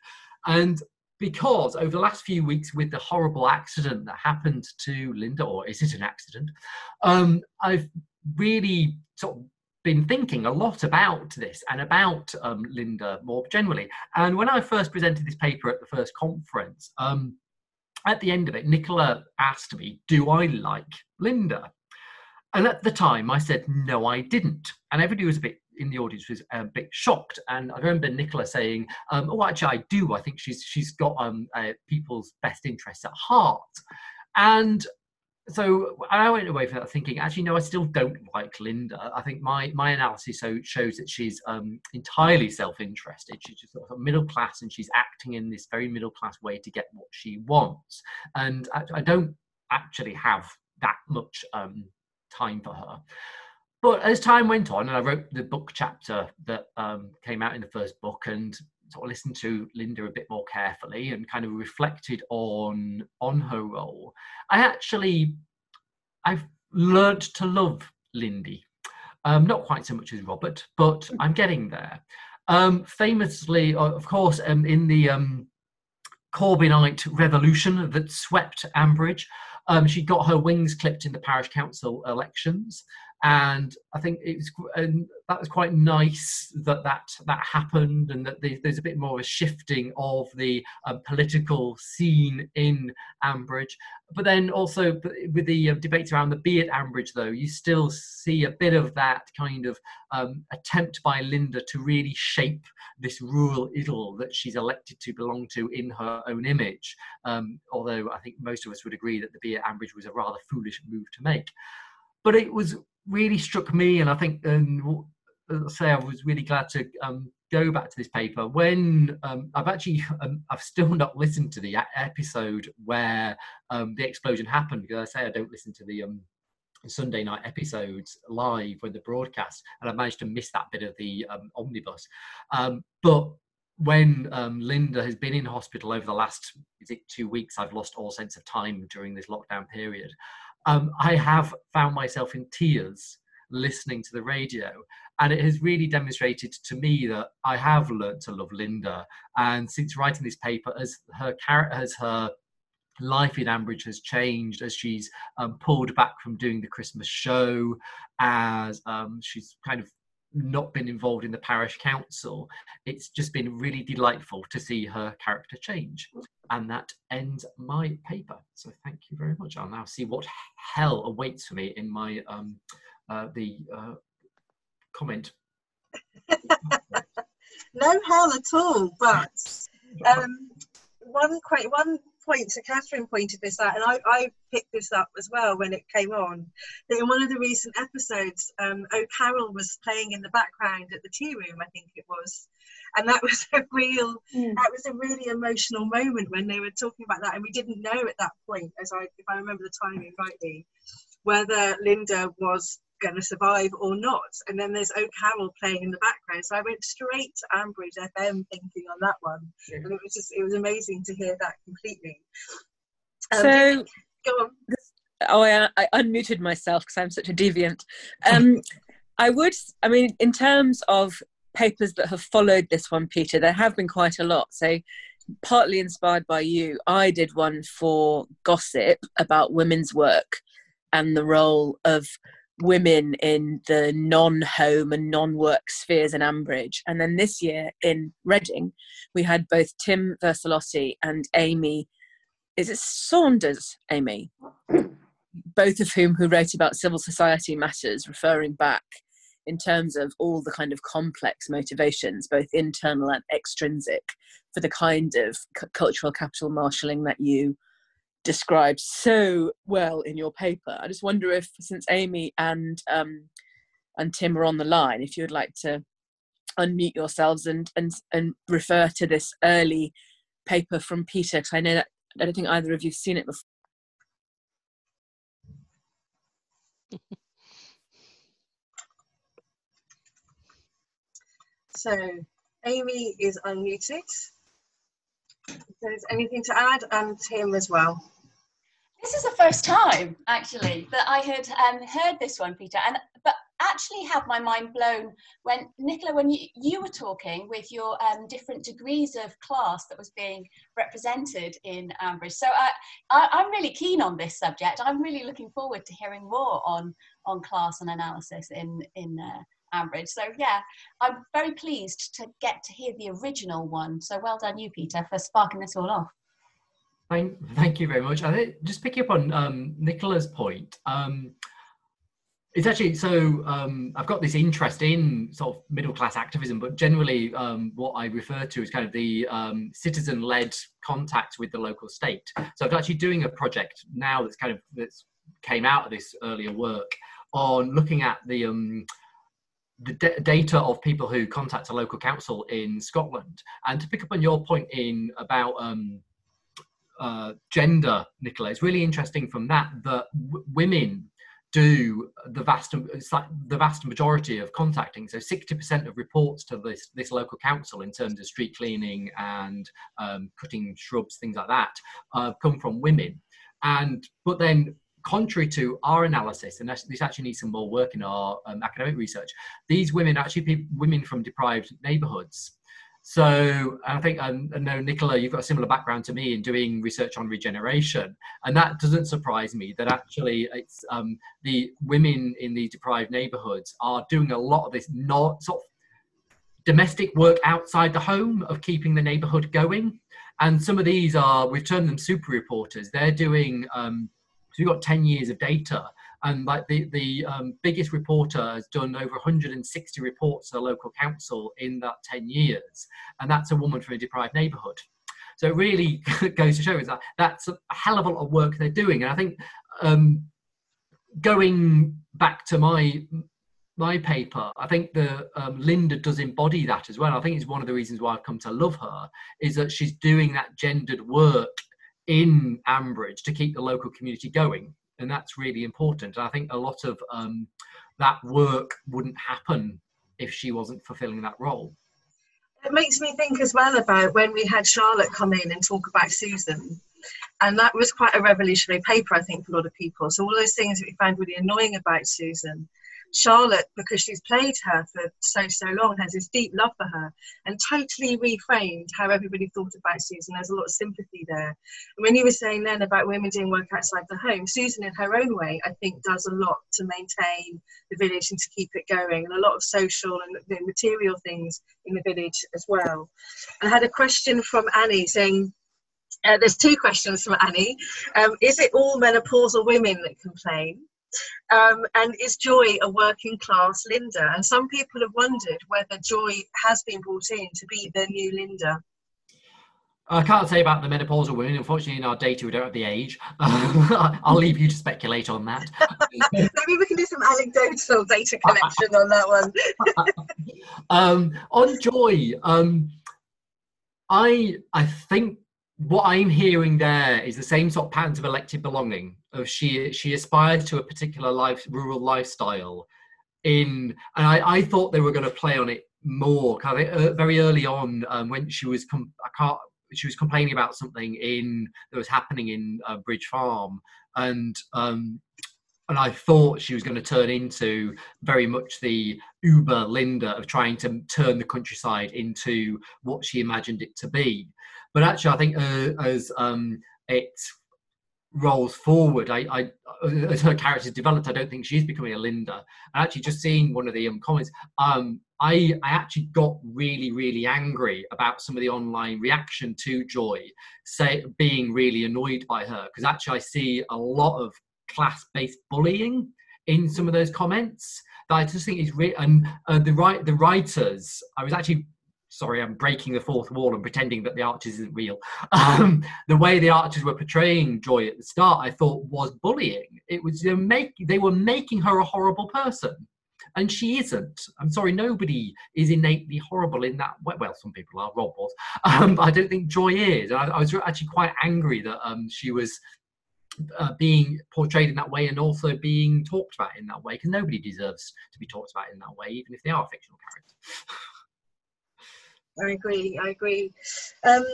And because over the last few weeks, with the horrible accident that happened to Lynda, or is it an accident? Um, I've really sort of been thinking a lot about this and about um, Lynda more generally. And when I first presented this paper at the first conference, um, at the end of it, Nicola asked me, Do I like Lynda? And at the time, I said, No, I didn't. And everybody was a bit in the audience was a bit shocked. And I remember Nicola saying, um, "Oh, actually, I do. I think she's she's got um, uh, people's best interests at heart." And so I went away from that thinking, actually, no, I still don't like Lynda. I think my my analysis so shows that she's um, entirely self-interested. She's just sort of middle class, and she's acting in this very middle class way to get what she wants. And I, I don't actually have that much um, time for her. But as time went on, and I wrote the book chapter that um, came out in the first book, and sort of listened to Lynda a bit more carefully and kind of reflected on on her role, I actually I've learned to love Lindy. Um, not quite so much as Robert, but I'm getting there. Um, famously, of course, um, in the um, Corbynite revolution that swept Ambridge, um, she got her wings clipped in the parish council elections, and I think it was and that was quite nice that that that happened, and that the, there's a bit more of a shifting of the uh, political scene in Ambridge. But then also with the uh, debates around the Be at Ambridge, though, you still see a bit of that kind of um, attempt by Lynda to really shape this rural idyll that she's elected to belong to in her own image. Um, although I think most of us would agree that the Be at Ambridge was a rather foolish move to make. But it was really struck me, and I think, um, I say, I was really glad to um, go back to this paper when um, I've actually um, I've still not listened to the episode where um, the explosion happened because I say I don't listen to the um, Sunday night episodes live when the broadcast, and I managed to miss that bit of the omnibus. But when um, Lynda has been in hospital over the last is it two weeks, I've lost all sense of time during this lockdown period. Um, I have found myself in tears listening to the radio, and it has really demonstrated to me that I have learnt to love Lynda. And since writing this paper, as her character, as her life in Ambridge has changed as she's um, pulled back from doing the Christmas show, as um, she's kind of not been involved in the parish council. It's just been really delightful to see her character change. And that ends my paper. So thank you very much. I'll now see what hell awaits for me in my um, uh, the uh, comment. *laughs* no hell at all. But *laughs* um, one quite one point. So Catherine pointed this out, and I, I picked this up as well when it came on. That in one of the recent episodes, um, O'Carroll was playing in the background at the tea room. I think it was, and that *laughs* was a real Mm. that was a really emotional moment when they were talking about that, and we didn't know at that point, as I if I remember the timing rightly, whether Lynda was going to survive or not. And then there's O'Carroll playing in the background. So I went straight to Ambridge FM thinking on that one. And it was just, it was amazing to hear that completely. Um, So, go on. oh, I, I unmuted myself because I'm such a deviant. Um, I would, I mean, in terms of papers that have followed this one, Peter, there have been quite a lot. So, partly inspired by you, I did one for Gossip about women's work and the role of women in the non-home and non-work spheres in Ambridge. And then this year in Reading, we had both Tim Versalotti and Amy. Is it Saunders, Amy? *clears throat* Both of whom who wrote about civil society matters, referring back in terms of all the kind of complex motivations, both internal and extrinsic, for the kind of c- cultural capital marshalling that you described so well in your paper. I just wonder if, since Amy and um, and Tim are on the line, if you would like to unmute yourselves and and and refer to this early paper from Peter, because I know that I don't think either of you've seen it before. *laughs* So Amy is unmuted. If there's anything to add, and Tim as well. This is the first time, actually, that I had um, heard this one, Peter, and but actually had my mind blown when Nicola, when you, you were talking with your um, different degrees of class that was being represented in Ambridge. So I, I, am really keen on this subject. I'm really looking forward to hearing more on on class and analysis in in uh, Ambridge. So yeah, I'm very pleased to get to hear the original one. So well done, you, Peter, for sparking this all off. Thank, thank you very much. I think just picking up on um, Nicola's point. Um, it's actually so um, I've got this interest in sort of middle class activism, but generally um, what I refer to is kind of the um, citizen led contact with the local state. So I'm actually doing a project now that's kind of that's came out of this earlier work on looking at the um, the d- data of people who contact a local council in Scotland. And to pick up on your point in about um, uh, gender, Nicola, it's really interesting from that that w- women do the vast like the vast majority of contacting so 60% of reports to this this local council in terms of street cleaning and um, cutting shrubs things like that uh, come from women and but then contrary to our analysis, and this actually needs some more work in our um, academic research, these women actually women from deprived neighbourhoods. So I think um, I know Nicola, you've got a similar background to me in doing research on regeneration, and that doesn't surprise me. That actually, it's um, the women in the deprived neighbourhoods are doing a lot of this not sort of domestic work outside the home of keeping the neighbourhood going. And some of these are we've termed them super reporters. They're doing um, so we've got 10 years of data. And like the, the um, biggest reporter has done over 160 reports to the local council in that 10 years. And that's a woman from a deprived neighbourhood. So it really *laughs* goes to show is that that's a hell of a lot of work they're doing. And I think um, going back to my my paper, I think the um, Lynda does embody that as well. I think it's one of the reasons why I've come to love her is that she's doing that gendered work in Ambridge to keep the local community going. And that's really important. And I think a lot of um, that work wouldn't happen if she wasn't fulfilling that role. It makes me think as well about when we had Charlotte come in and talk about Susan. And that was quite a revolutionary paper, I think, for a lot of people. So, all those things that we found really annoying about Susan Charlotte, because she's played her for so, so long, has this deep love for her and totally reframed how everybody thought about Susan. There's a lot of sympathy there. And when you were saying then about women doing work outside the home, Susan, in her own way, I think does a lot to maintain the village and to keep it going, and a lot of social and material things in the village as well. I had a question from Annie saying, uh, there's two questions from Annie. Um, is it all menopausal women that complain? Um, and is Joy a working class Lynda? And some people have wondered whether Joy has been brought in to be the new Lynda. I can't say about the menopausal women. Unfortunately, in our data, we don't have the age. *laughs* I'll leave you to speculate on that. *laughs* Maybe we can do some anecdotal data collection on that one. *laughs* um, on Joy, um, I I think what I'm hearing there is the same sort of patterns of elective belonging. Of she she aspired to a particular life rural lifestyle, in and I, I thought they were going to play on it more. Kind of uh, very early on um, when she was com- I can't she was complaining about something in that was happening in uh, Bridge Farm, and um, and I thought she was going to turn into very much the Uber Lynda of trying to turn the countryside into what she imagined it to be. But actually, I think uh, as um, it rolls forward, I, I as her character's developed, I don't think she's becoming a Lynda. And actually, just seeing one of the um, comments, um, I I actually got really really angry about some of the online reaction to Joy, say being really annoyed by her because actually I see a lot of class-based bullying in some of those comments that I just think is re- and uh, the right the writers. I was actually sorry, I'm breaking the fourth wall and pretending that the Archers isn't real. *laughs* Um, the way the Archers were portraying Joy at the start, I thought was bullying. It was you know, make they were making her a horrible person. And she isn't. I'm sorry, nobody is innately horrible in that way. Well, some people are, Rob was. *laughs* Um, but I don't think Joy is. I, I was actually quite angry that um, she was uh, being portrayed in that way and also being talked about in that way because nobody deserves to be talked about in that way, even if they are a fictional character. *laughs* I agree. I agree. Um,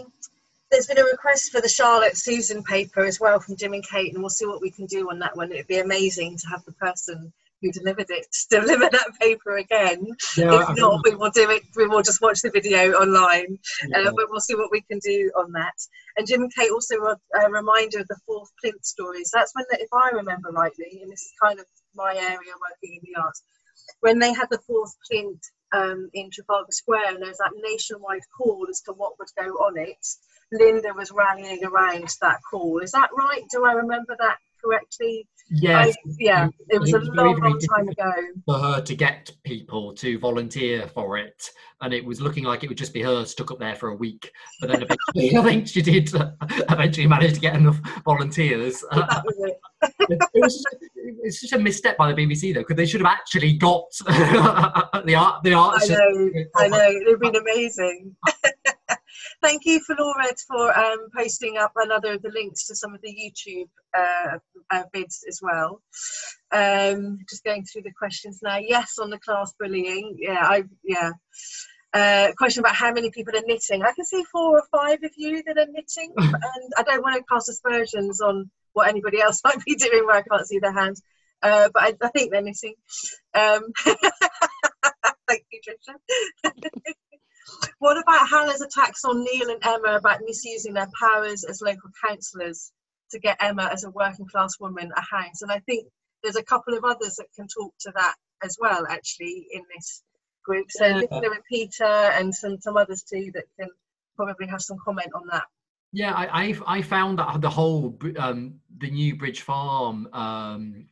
there's been a request for the Charlotte Susan paper as well from Jim and Kate, and we'll see what we can do on that one. It'd be amazing to have the person who delivered it *laughs* deliver that paper again. Yeah, if I not, we will do it. We will just watch the video online, Yeah. uh, but we'll see what we can do on that. And Jim and Kate also a reminder of the fourth plinth stories. That's when, if I remember rightly, and this is kind of my area working in the arts, when they had the fourth plinth um, in Trafalgar Square, and there was that nationwide call as to what would go on it. Lynda was rallying around that call. Is that right? Do I remember that correctly? Yes. I- yeah, it was a was very, long, long time ago. for her to get people to volunteer for it, and it was looking like it would just be her stuck up there for a week. But then eventually, *laughs* I think she did *laughs* eventually manage to get enough volunteers. That was it. *laughs* it was it's such a misstep by the BBC though, because they should have actually got the art. The art. I know, I know, it'd been amazing. Thank you for Laura for um, posting up another of the links to some of the YouTube uh, uh, vids as well. Um, just going through the questions now. Yes, on the class bullying. Yeah, I yeah. Uh, question about how many people are knitting. I can see four or five of you that are knitting, *laughs* and I don't want to cast aspersions on what anybody else *laughs* might be doing where I can't see their hands. Uh, but I, I think they're knitting. Um, *laughs* thank you, Trisha. What about Hannah's attacks on Neil and Emma about misusing their powers as local councillors to get Emma, as a working class woman, a house? And I think there's a couple of others that can talk to that as well, actually, in this group. So Yeah. And Peter, and some some others too that can probably have some comment on that. Yeah, I, I I found that the whole um, the new Bridge Farm um,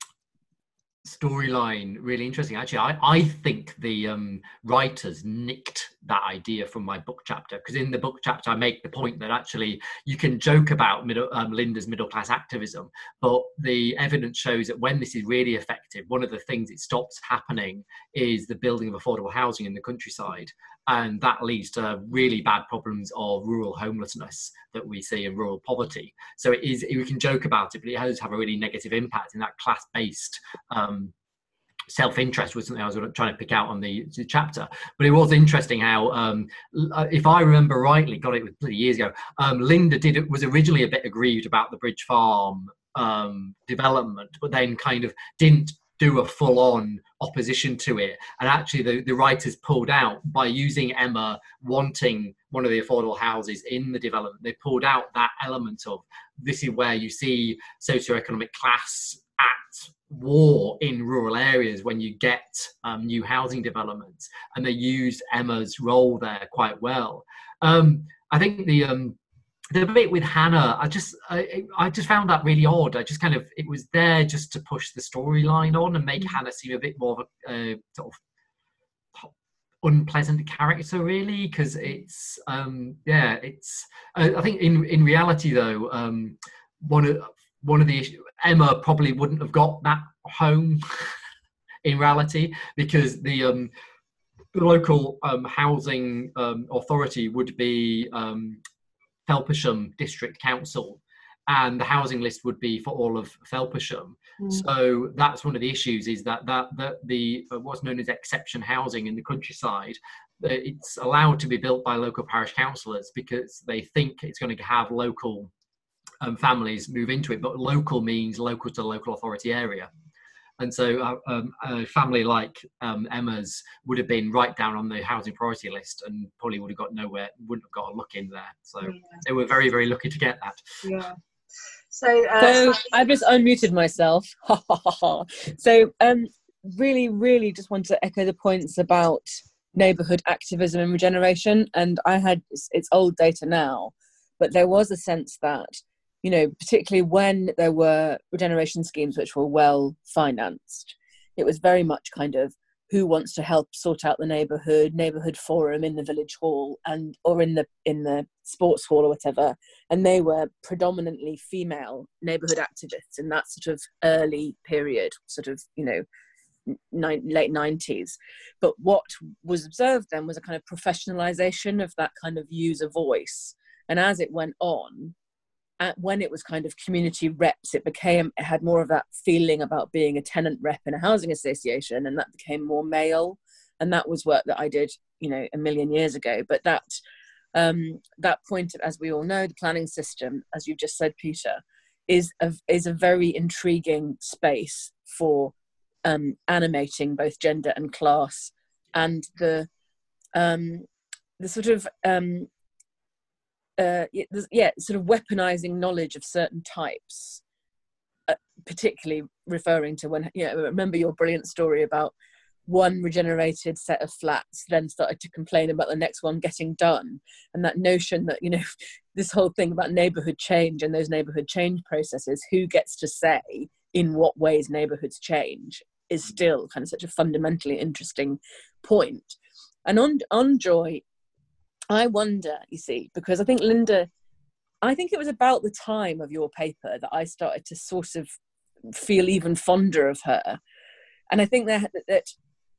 storyline really interesting. Actually, I, I think the um, writers nicked that idea from my book chapter because in the book chapter I make the point that actually you can joke about middle, um, Lynda's middle class activism, but the evidence shows that when this is really effective, one of the things it stops happening is the building of affordable housing in the countryside and that leads to really bad problems of rural homelessness that we see in rural poverty. So it is we can joke about it, but it does have a really negative impact in that class-based um, self-interest was something I was trying to pick out on the, the chapter. But it was interesting how, um, uh, if I remember rightly, got it was years ago. Um, Lynda did was originally a bit aggrieved about the Bridge Farm um, development, but then kind of didn't do a full-on opposition to it. And actually the, the writers pulled out by using emma wanting one of the affordable houses in the development. They pulled out that element of this is where you see socioeconomic class at war in rural areas when you get um, new housing developments. And they used emma's role there quite well. Um, i think the um, the bit with Hannah, I just I, I just found that really odd. I just kind of it was there just to push the storyline on and make Hannah seem a bit more of a uh, sort of unpleasant character, really, because it's um yeah it's uh, I think in in reality though um one of one of the issues, Emma probably wouldn't have got that home *laughs* in reality because the um the local um, housing um, authority would be um, Felpersham District Council, and the housing list would be for all of Felpersham. So that's one of the issues: is that that that the uh, what's known as exception housing in the countryside, uh, it's allowed to be built by local parish councillors because they think it's going to have local um, families move into it. But local means local to local authority area. And so uh, um, a family like um, Emma's would have been right down on the housing priority list and probably would have got nowhere, wouldn't have got a look in there. So Yeah. they were very, very lucky to get that. Yeah. So, uh, So so- I've just unmuted myself. *laughs* so um, really, really just want to echo the points about neighbourhood activism and regeneration. And I had it's, it's old data now, but there was a sense that you know, particularly when there were regeneration schemes which were well financed, it was very much kind of who wants to help sort out the neighbourhood, neighbourhood forum in the village hall and or in the in the sports hall or whatever. And they were predominantly female neighborhood activists in that sort of early period sort of you know ni- late 90s but what was observed then was a kind of professionalization of that kind of user voice. And as it went on when it was kind of community reps it became it had more of that feeling about being a tenant rep in a housing association and that became more male. And that was work that i did you know a million years ago. But that um, that point, as we all know, the planning system, as you've just said, Peter, is a, is a very intriguing space for um, animating both gender and class, and the um, the sort of um, uh, yeah, sort of weaponizing knowledge of certain types, uh, particularly referring to when you know, remember your brilliant story about one regenerated set of flats then started to complain about the next one getting done and that notion that you know *laughs* this whole thing about neighborhood change and those neighborhood change processes who gets to say in what ways neighborhoods change is still kind of such a fundamentally interesting point. and on on joy i wonder you see because i think lynda i think it was about the time of your paper that i started to sort of feel even fonder of her and i think that that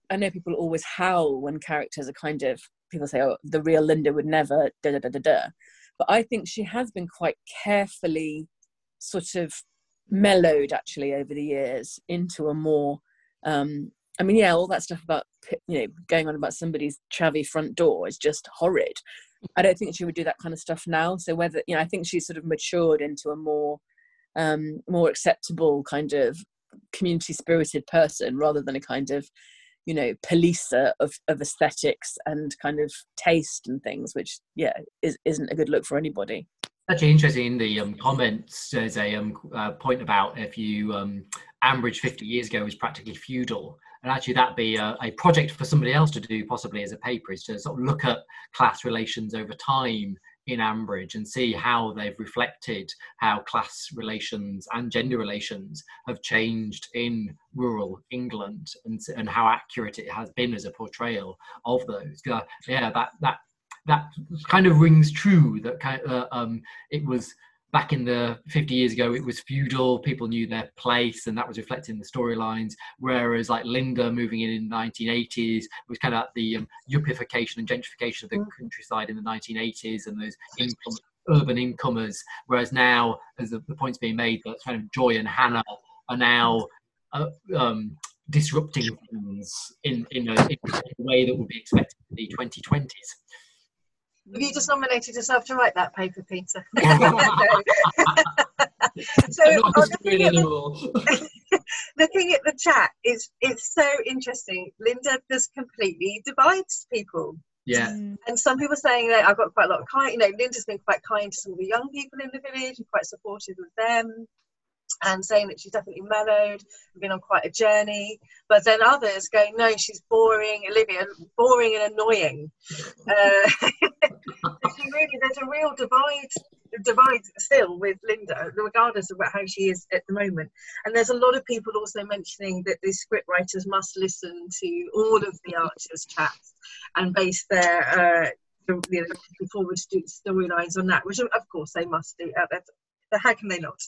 I know people always howl when characters are kind of people say, "Oh, the real Lynda would never." Da da da da da. But I think she has been quite carefully, sort of, mellowed actually over the years into a more. Um, I mean, yeah, all that stuff about you know going on about somebody's chavvy front door is just horrid. I don't think she would do that kind of stuff now. So whether you know, I think she's sort of matured into a more, um, more acceptable kind of community spirited person rather than a kind of you know policer of, of aesthetics and kind of taste and things which yeah is, isn't a good look for anybody Actually, interesting in the um, comments, there's a um, uh, point about if you um, Ambridge 50 years ago was practically feudal, and actually that'd be a, a project for somebody else to do, possibly as a paper, is to sort of look at class relations over time in Ambridge and see how they've reflected how class relations and gender relations have changed in rural England and, and how accurate it has been as a portrayal of those. Uh, yeah, that that that kind of rings true. That uh, um, it was back in the 50 years ago it was feudal people knew their place and that was reflected in the storylines whereas like lynda moving in in the 1980s was kind of the um, yuppification and gentrification of the countryside in the 1980s and those income, urban incomers. Whereas now as the, the points being made that kind of joy and hannah are now uh, um, disrupting things in, in, a, in a way that would be expected in the 2020s Have you just nominated yourself to write that paper, Peter? *laughs* *laughs* *laughs* so I'm not I'm looking, at the, anymore. looking at the chat, it's it's so interesting. Lynda just completely divides people. yeah mm. And some people saying that I've got quite a lot of kind, you know, Lynda's been quite kind to some of the young people in the village and quite supportive of them. And saying that she's definitely mellowed been on quite a journey, but then others going, no, she's boring, Olivia, boring and annoying. Uh, *laughs* really, there's a real divide, divide still with Lynda, regardless of how she is at the moment. And there's a lot of people also mentioning that the script writers must listen to all of the Archers chats and base their uh, you know, forward to storylines on that, which of course they must do. Uh, that's- but how can they not? *laughs*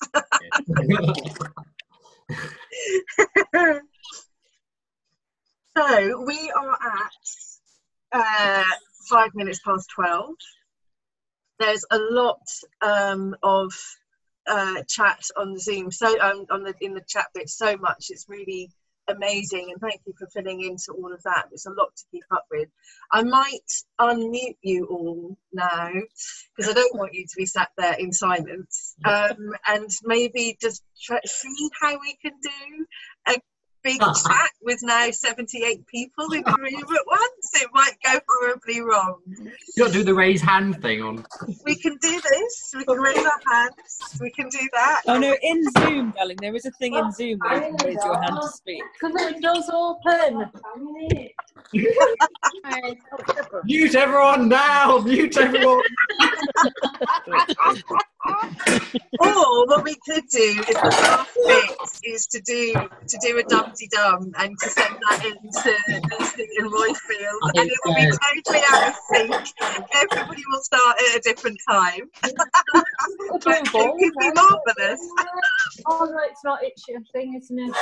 so we are at uh, five minutes past 12. There's a lot um, of uh, chat on the Zoom, so um, on the in the chat bit, so much. It's really amazing, and thank you for filling into all of that. It's a lot to keep up with. I might unmute you all now because I don't want you to be sat there in silence, *laughs* um, and maybe just try, see how we can do a big *laughs* chat with now 78 people in the room at once. It might go horribly wrong. You don't do the raise hand thing on. We can do this. We can raise our hands. We can do that. Oh no, in Zoom, darling, there is a thing in Zoom where you can raise your hand to speak. Because the window's open. *laughs* Mute everyone now! Mute everyone! *laughs* Or what we could do is the last bit is to do to do a Dumpty Dum and to send that into Lucy and Royfield, I and it will be guess. totally out of sync. Everybody will start at a different time. *laughs* it could be marvellous. Oh no, it's not itchy thing, isn't it?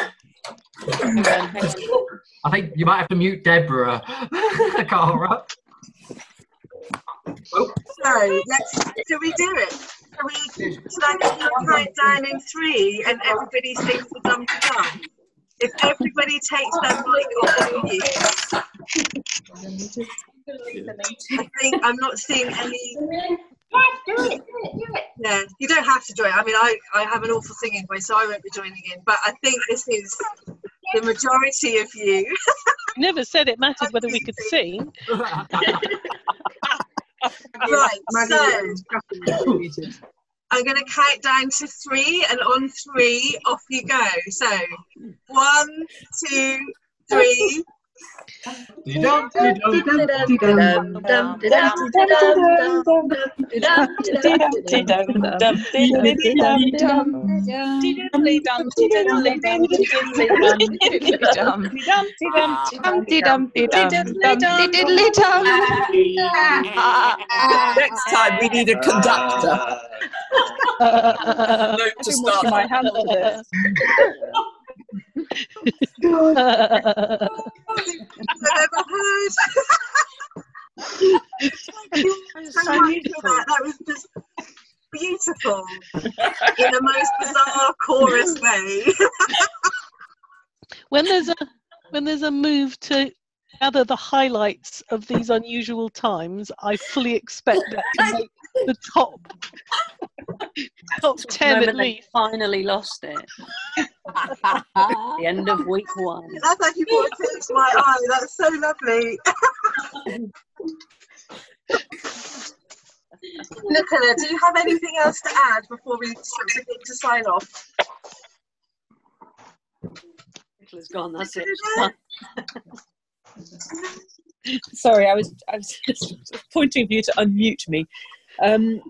I think you might have to mute Deborah. *laughs* Cara. So let's do we do it? Shall we should I give you a countdown in three and everybody sings the Dumpty Dum? If everybody takes their mic off mute, I think I'm not seeing *laughs* any. do it, do it, do it. Yeah, you don't have to join. I mean, I, I have an awful singing voice, so I won't be joining in. But I think this is the majority of you. *laughs* Never said it mattered whether we could sing. *laughs* right, so I'm going to count down to three, and on three, off you go. So, one, two, three. Next time we need a conductor. Note to start. my hand for this. I've ever heard. Thank you so much for that. That was just beautiful in a most bizarre chorus way. when there's a when there's a move to gather the highlights of these unusual times, I fully expect that to make the top top ten at least. finally lost it. *laughs* the end of week one. That's like you brought a tear to my eye. That's so lovely. *laughs* Nicola, do you have anything else to add before we sort begin to sign off? Nicola's gone, that's it. Sorry, I was I was *laughs* pointing for you to unmute me. Um,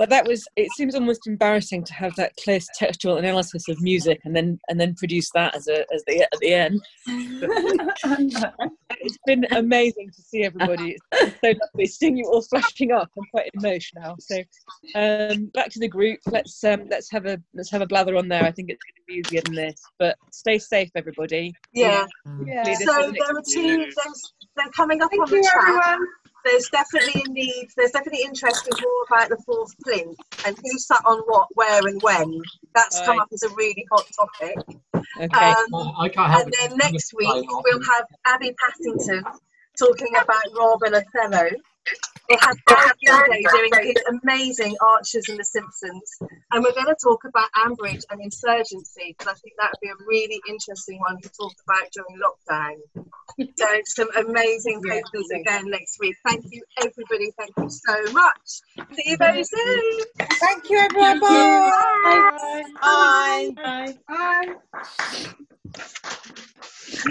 but that was it seems almost embarrassing to have that close textual analysis of music and then and then produce that as a as the at the end. *laughs* it's been amazing to see everybody. It's so lovely seeing you all flashing up. I'm quite emotional. So um, back to the group. Let's um, let's have a let's have a blather on there. I think it's going to be easier than this. But stay safe, everybody. Yeah. Hopefully this So there are extend- two. There's, they're coming up on the chat. There's definitely a need. There's definitely interest in more about the fourth plinth and who sat on what, where, and when. That's come Right. up as a really hot topic. Okay. Um, I can't help and then next week we'll have Abby Passington talking about Rob and Othello. We'll have Barry Gilday doing his amazing Archers and the Simpsons. And we're going to talk about Ambridge and insurgency because I think that would be a really interesting one to talk about during lockdown. So some amazing papers again next week. Thank you everybody. Thank you so much. See you very soon. Thank you, everyone. Bye. Bye. Bye. Bye.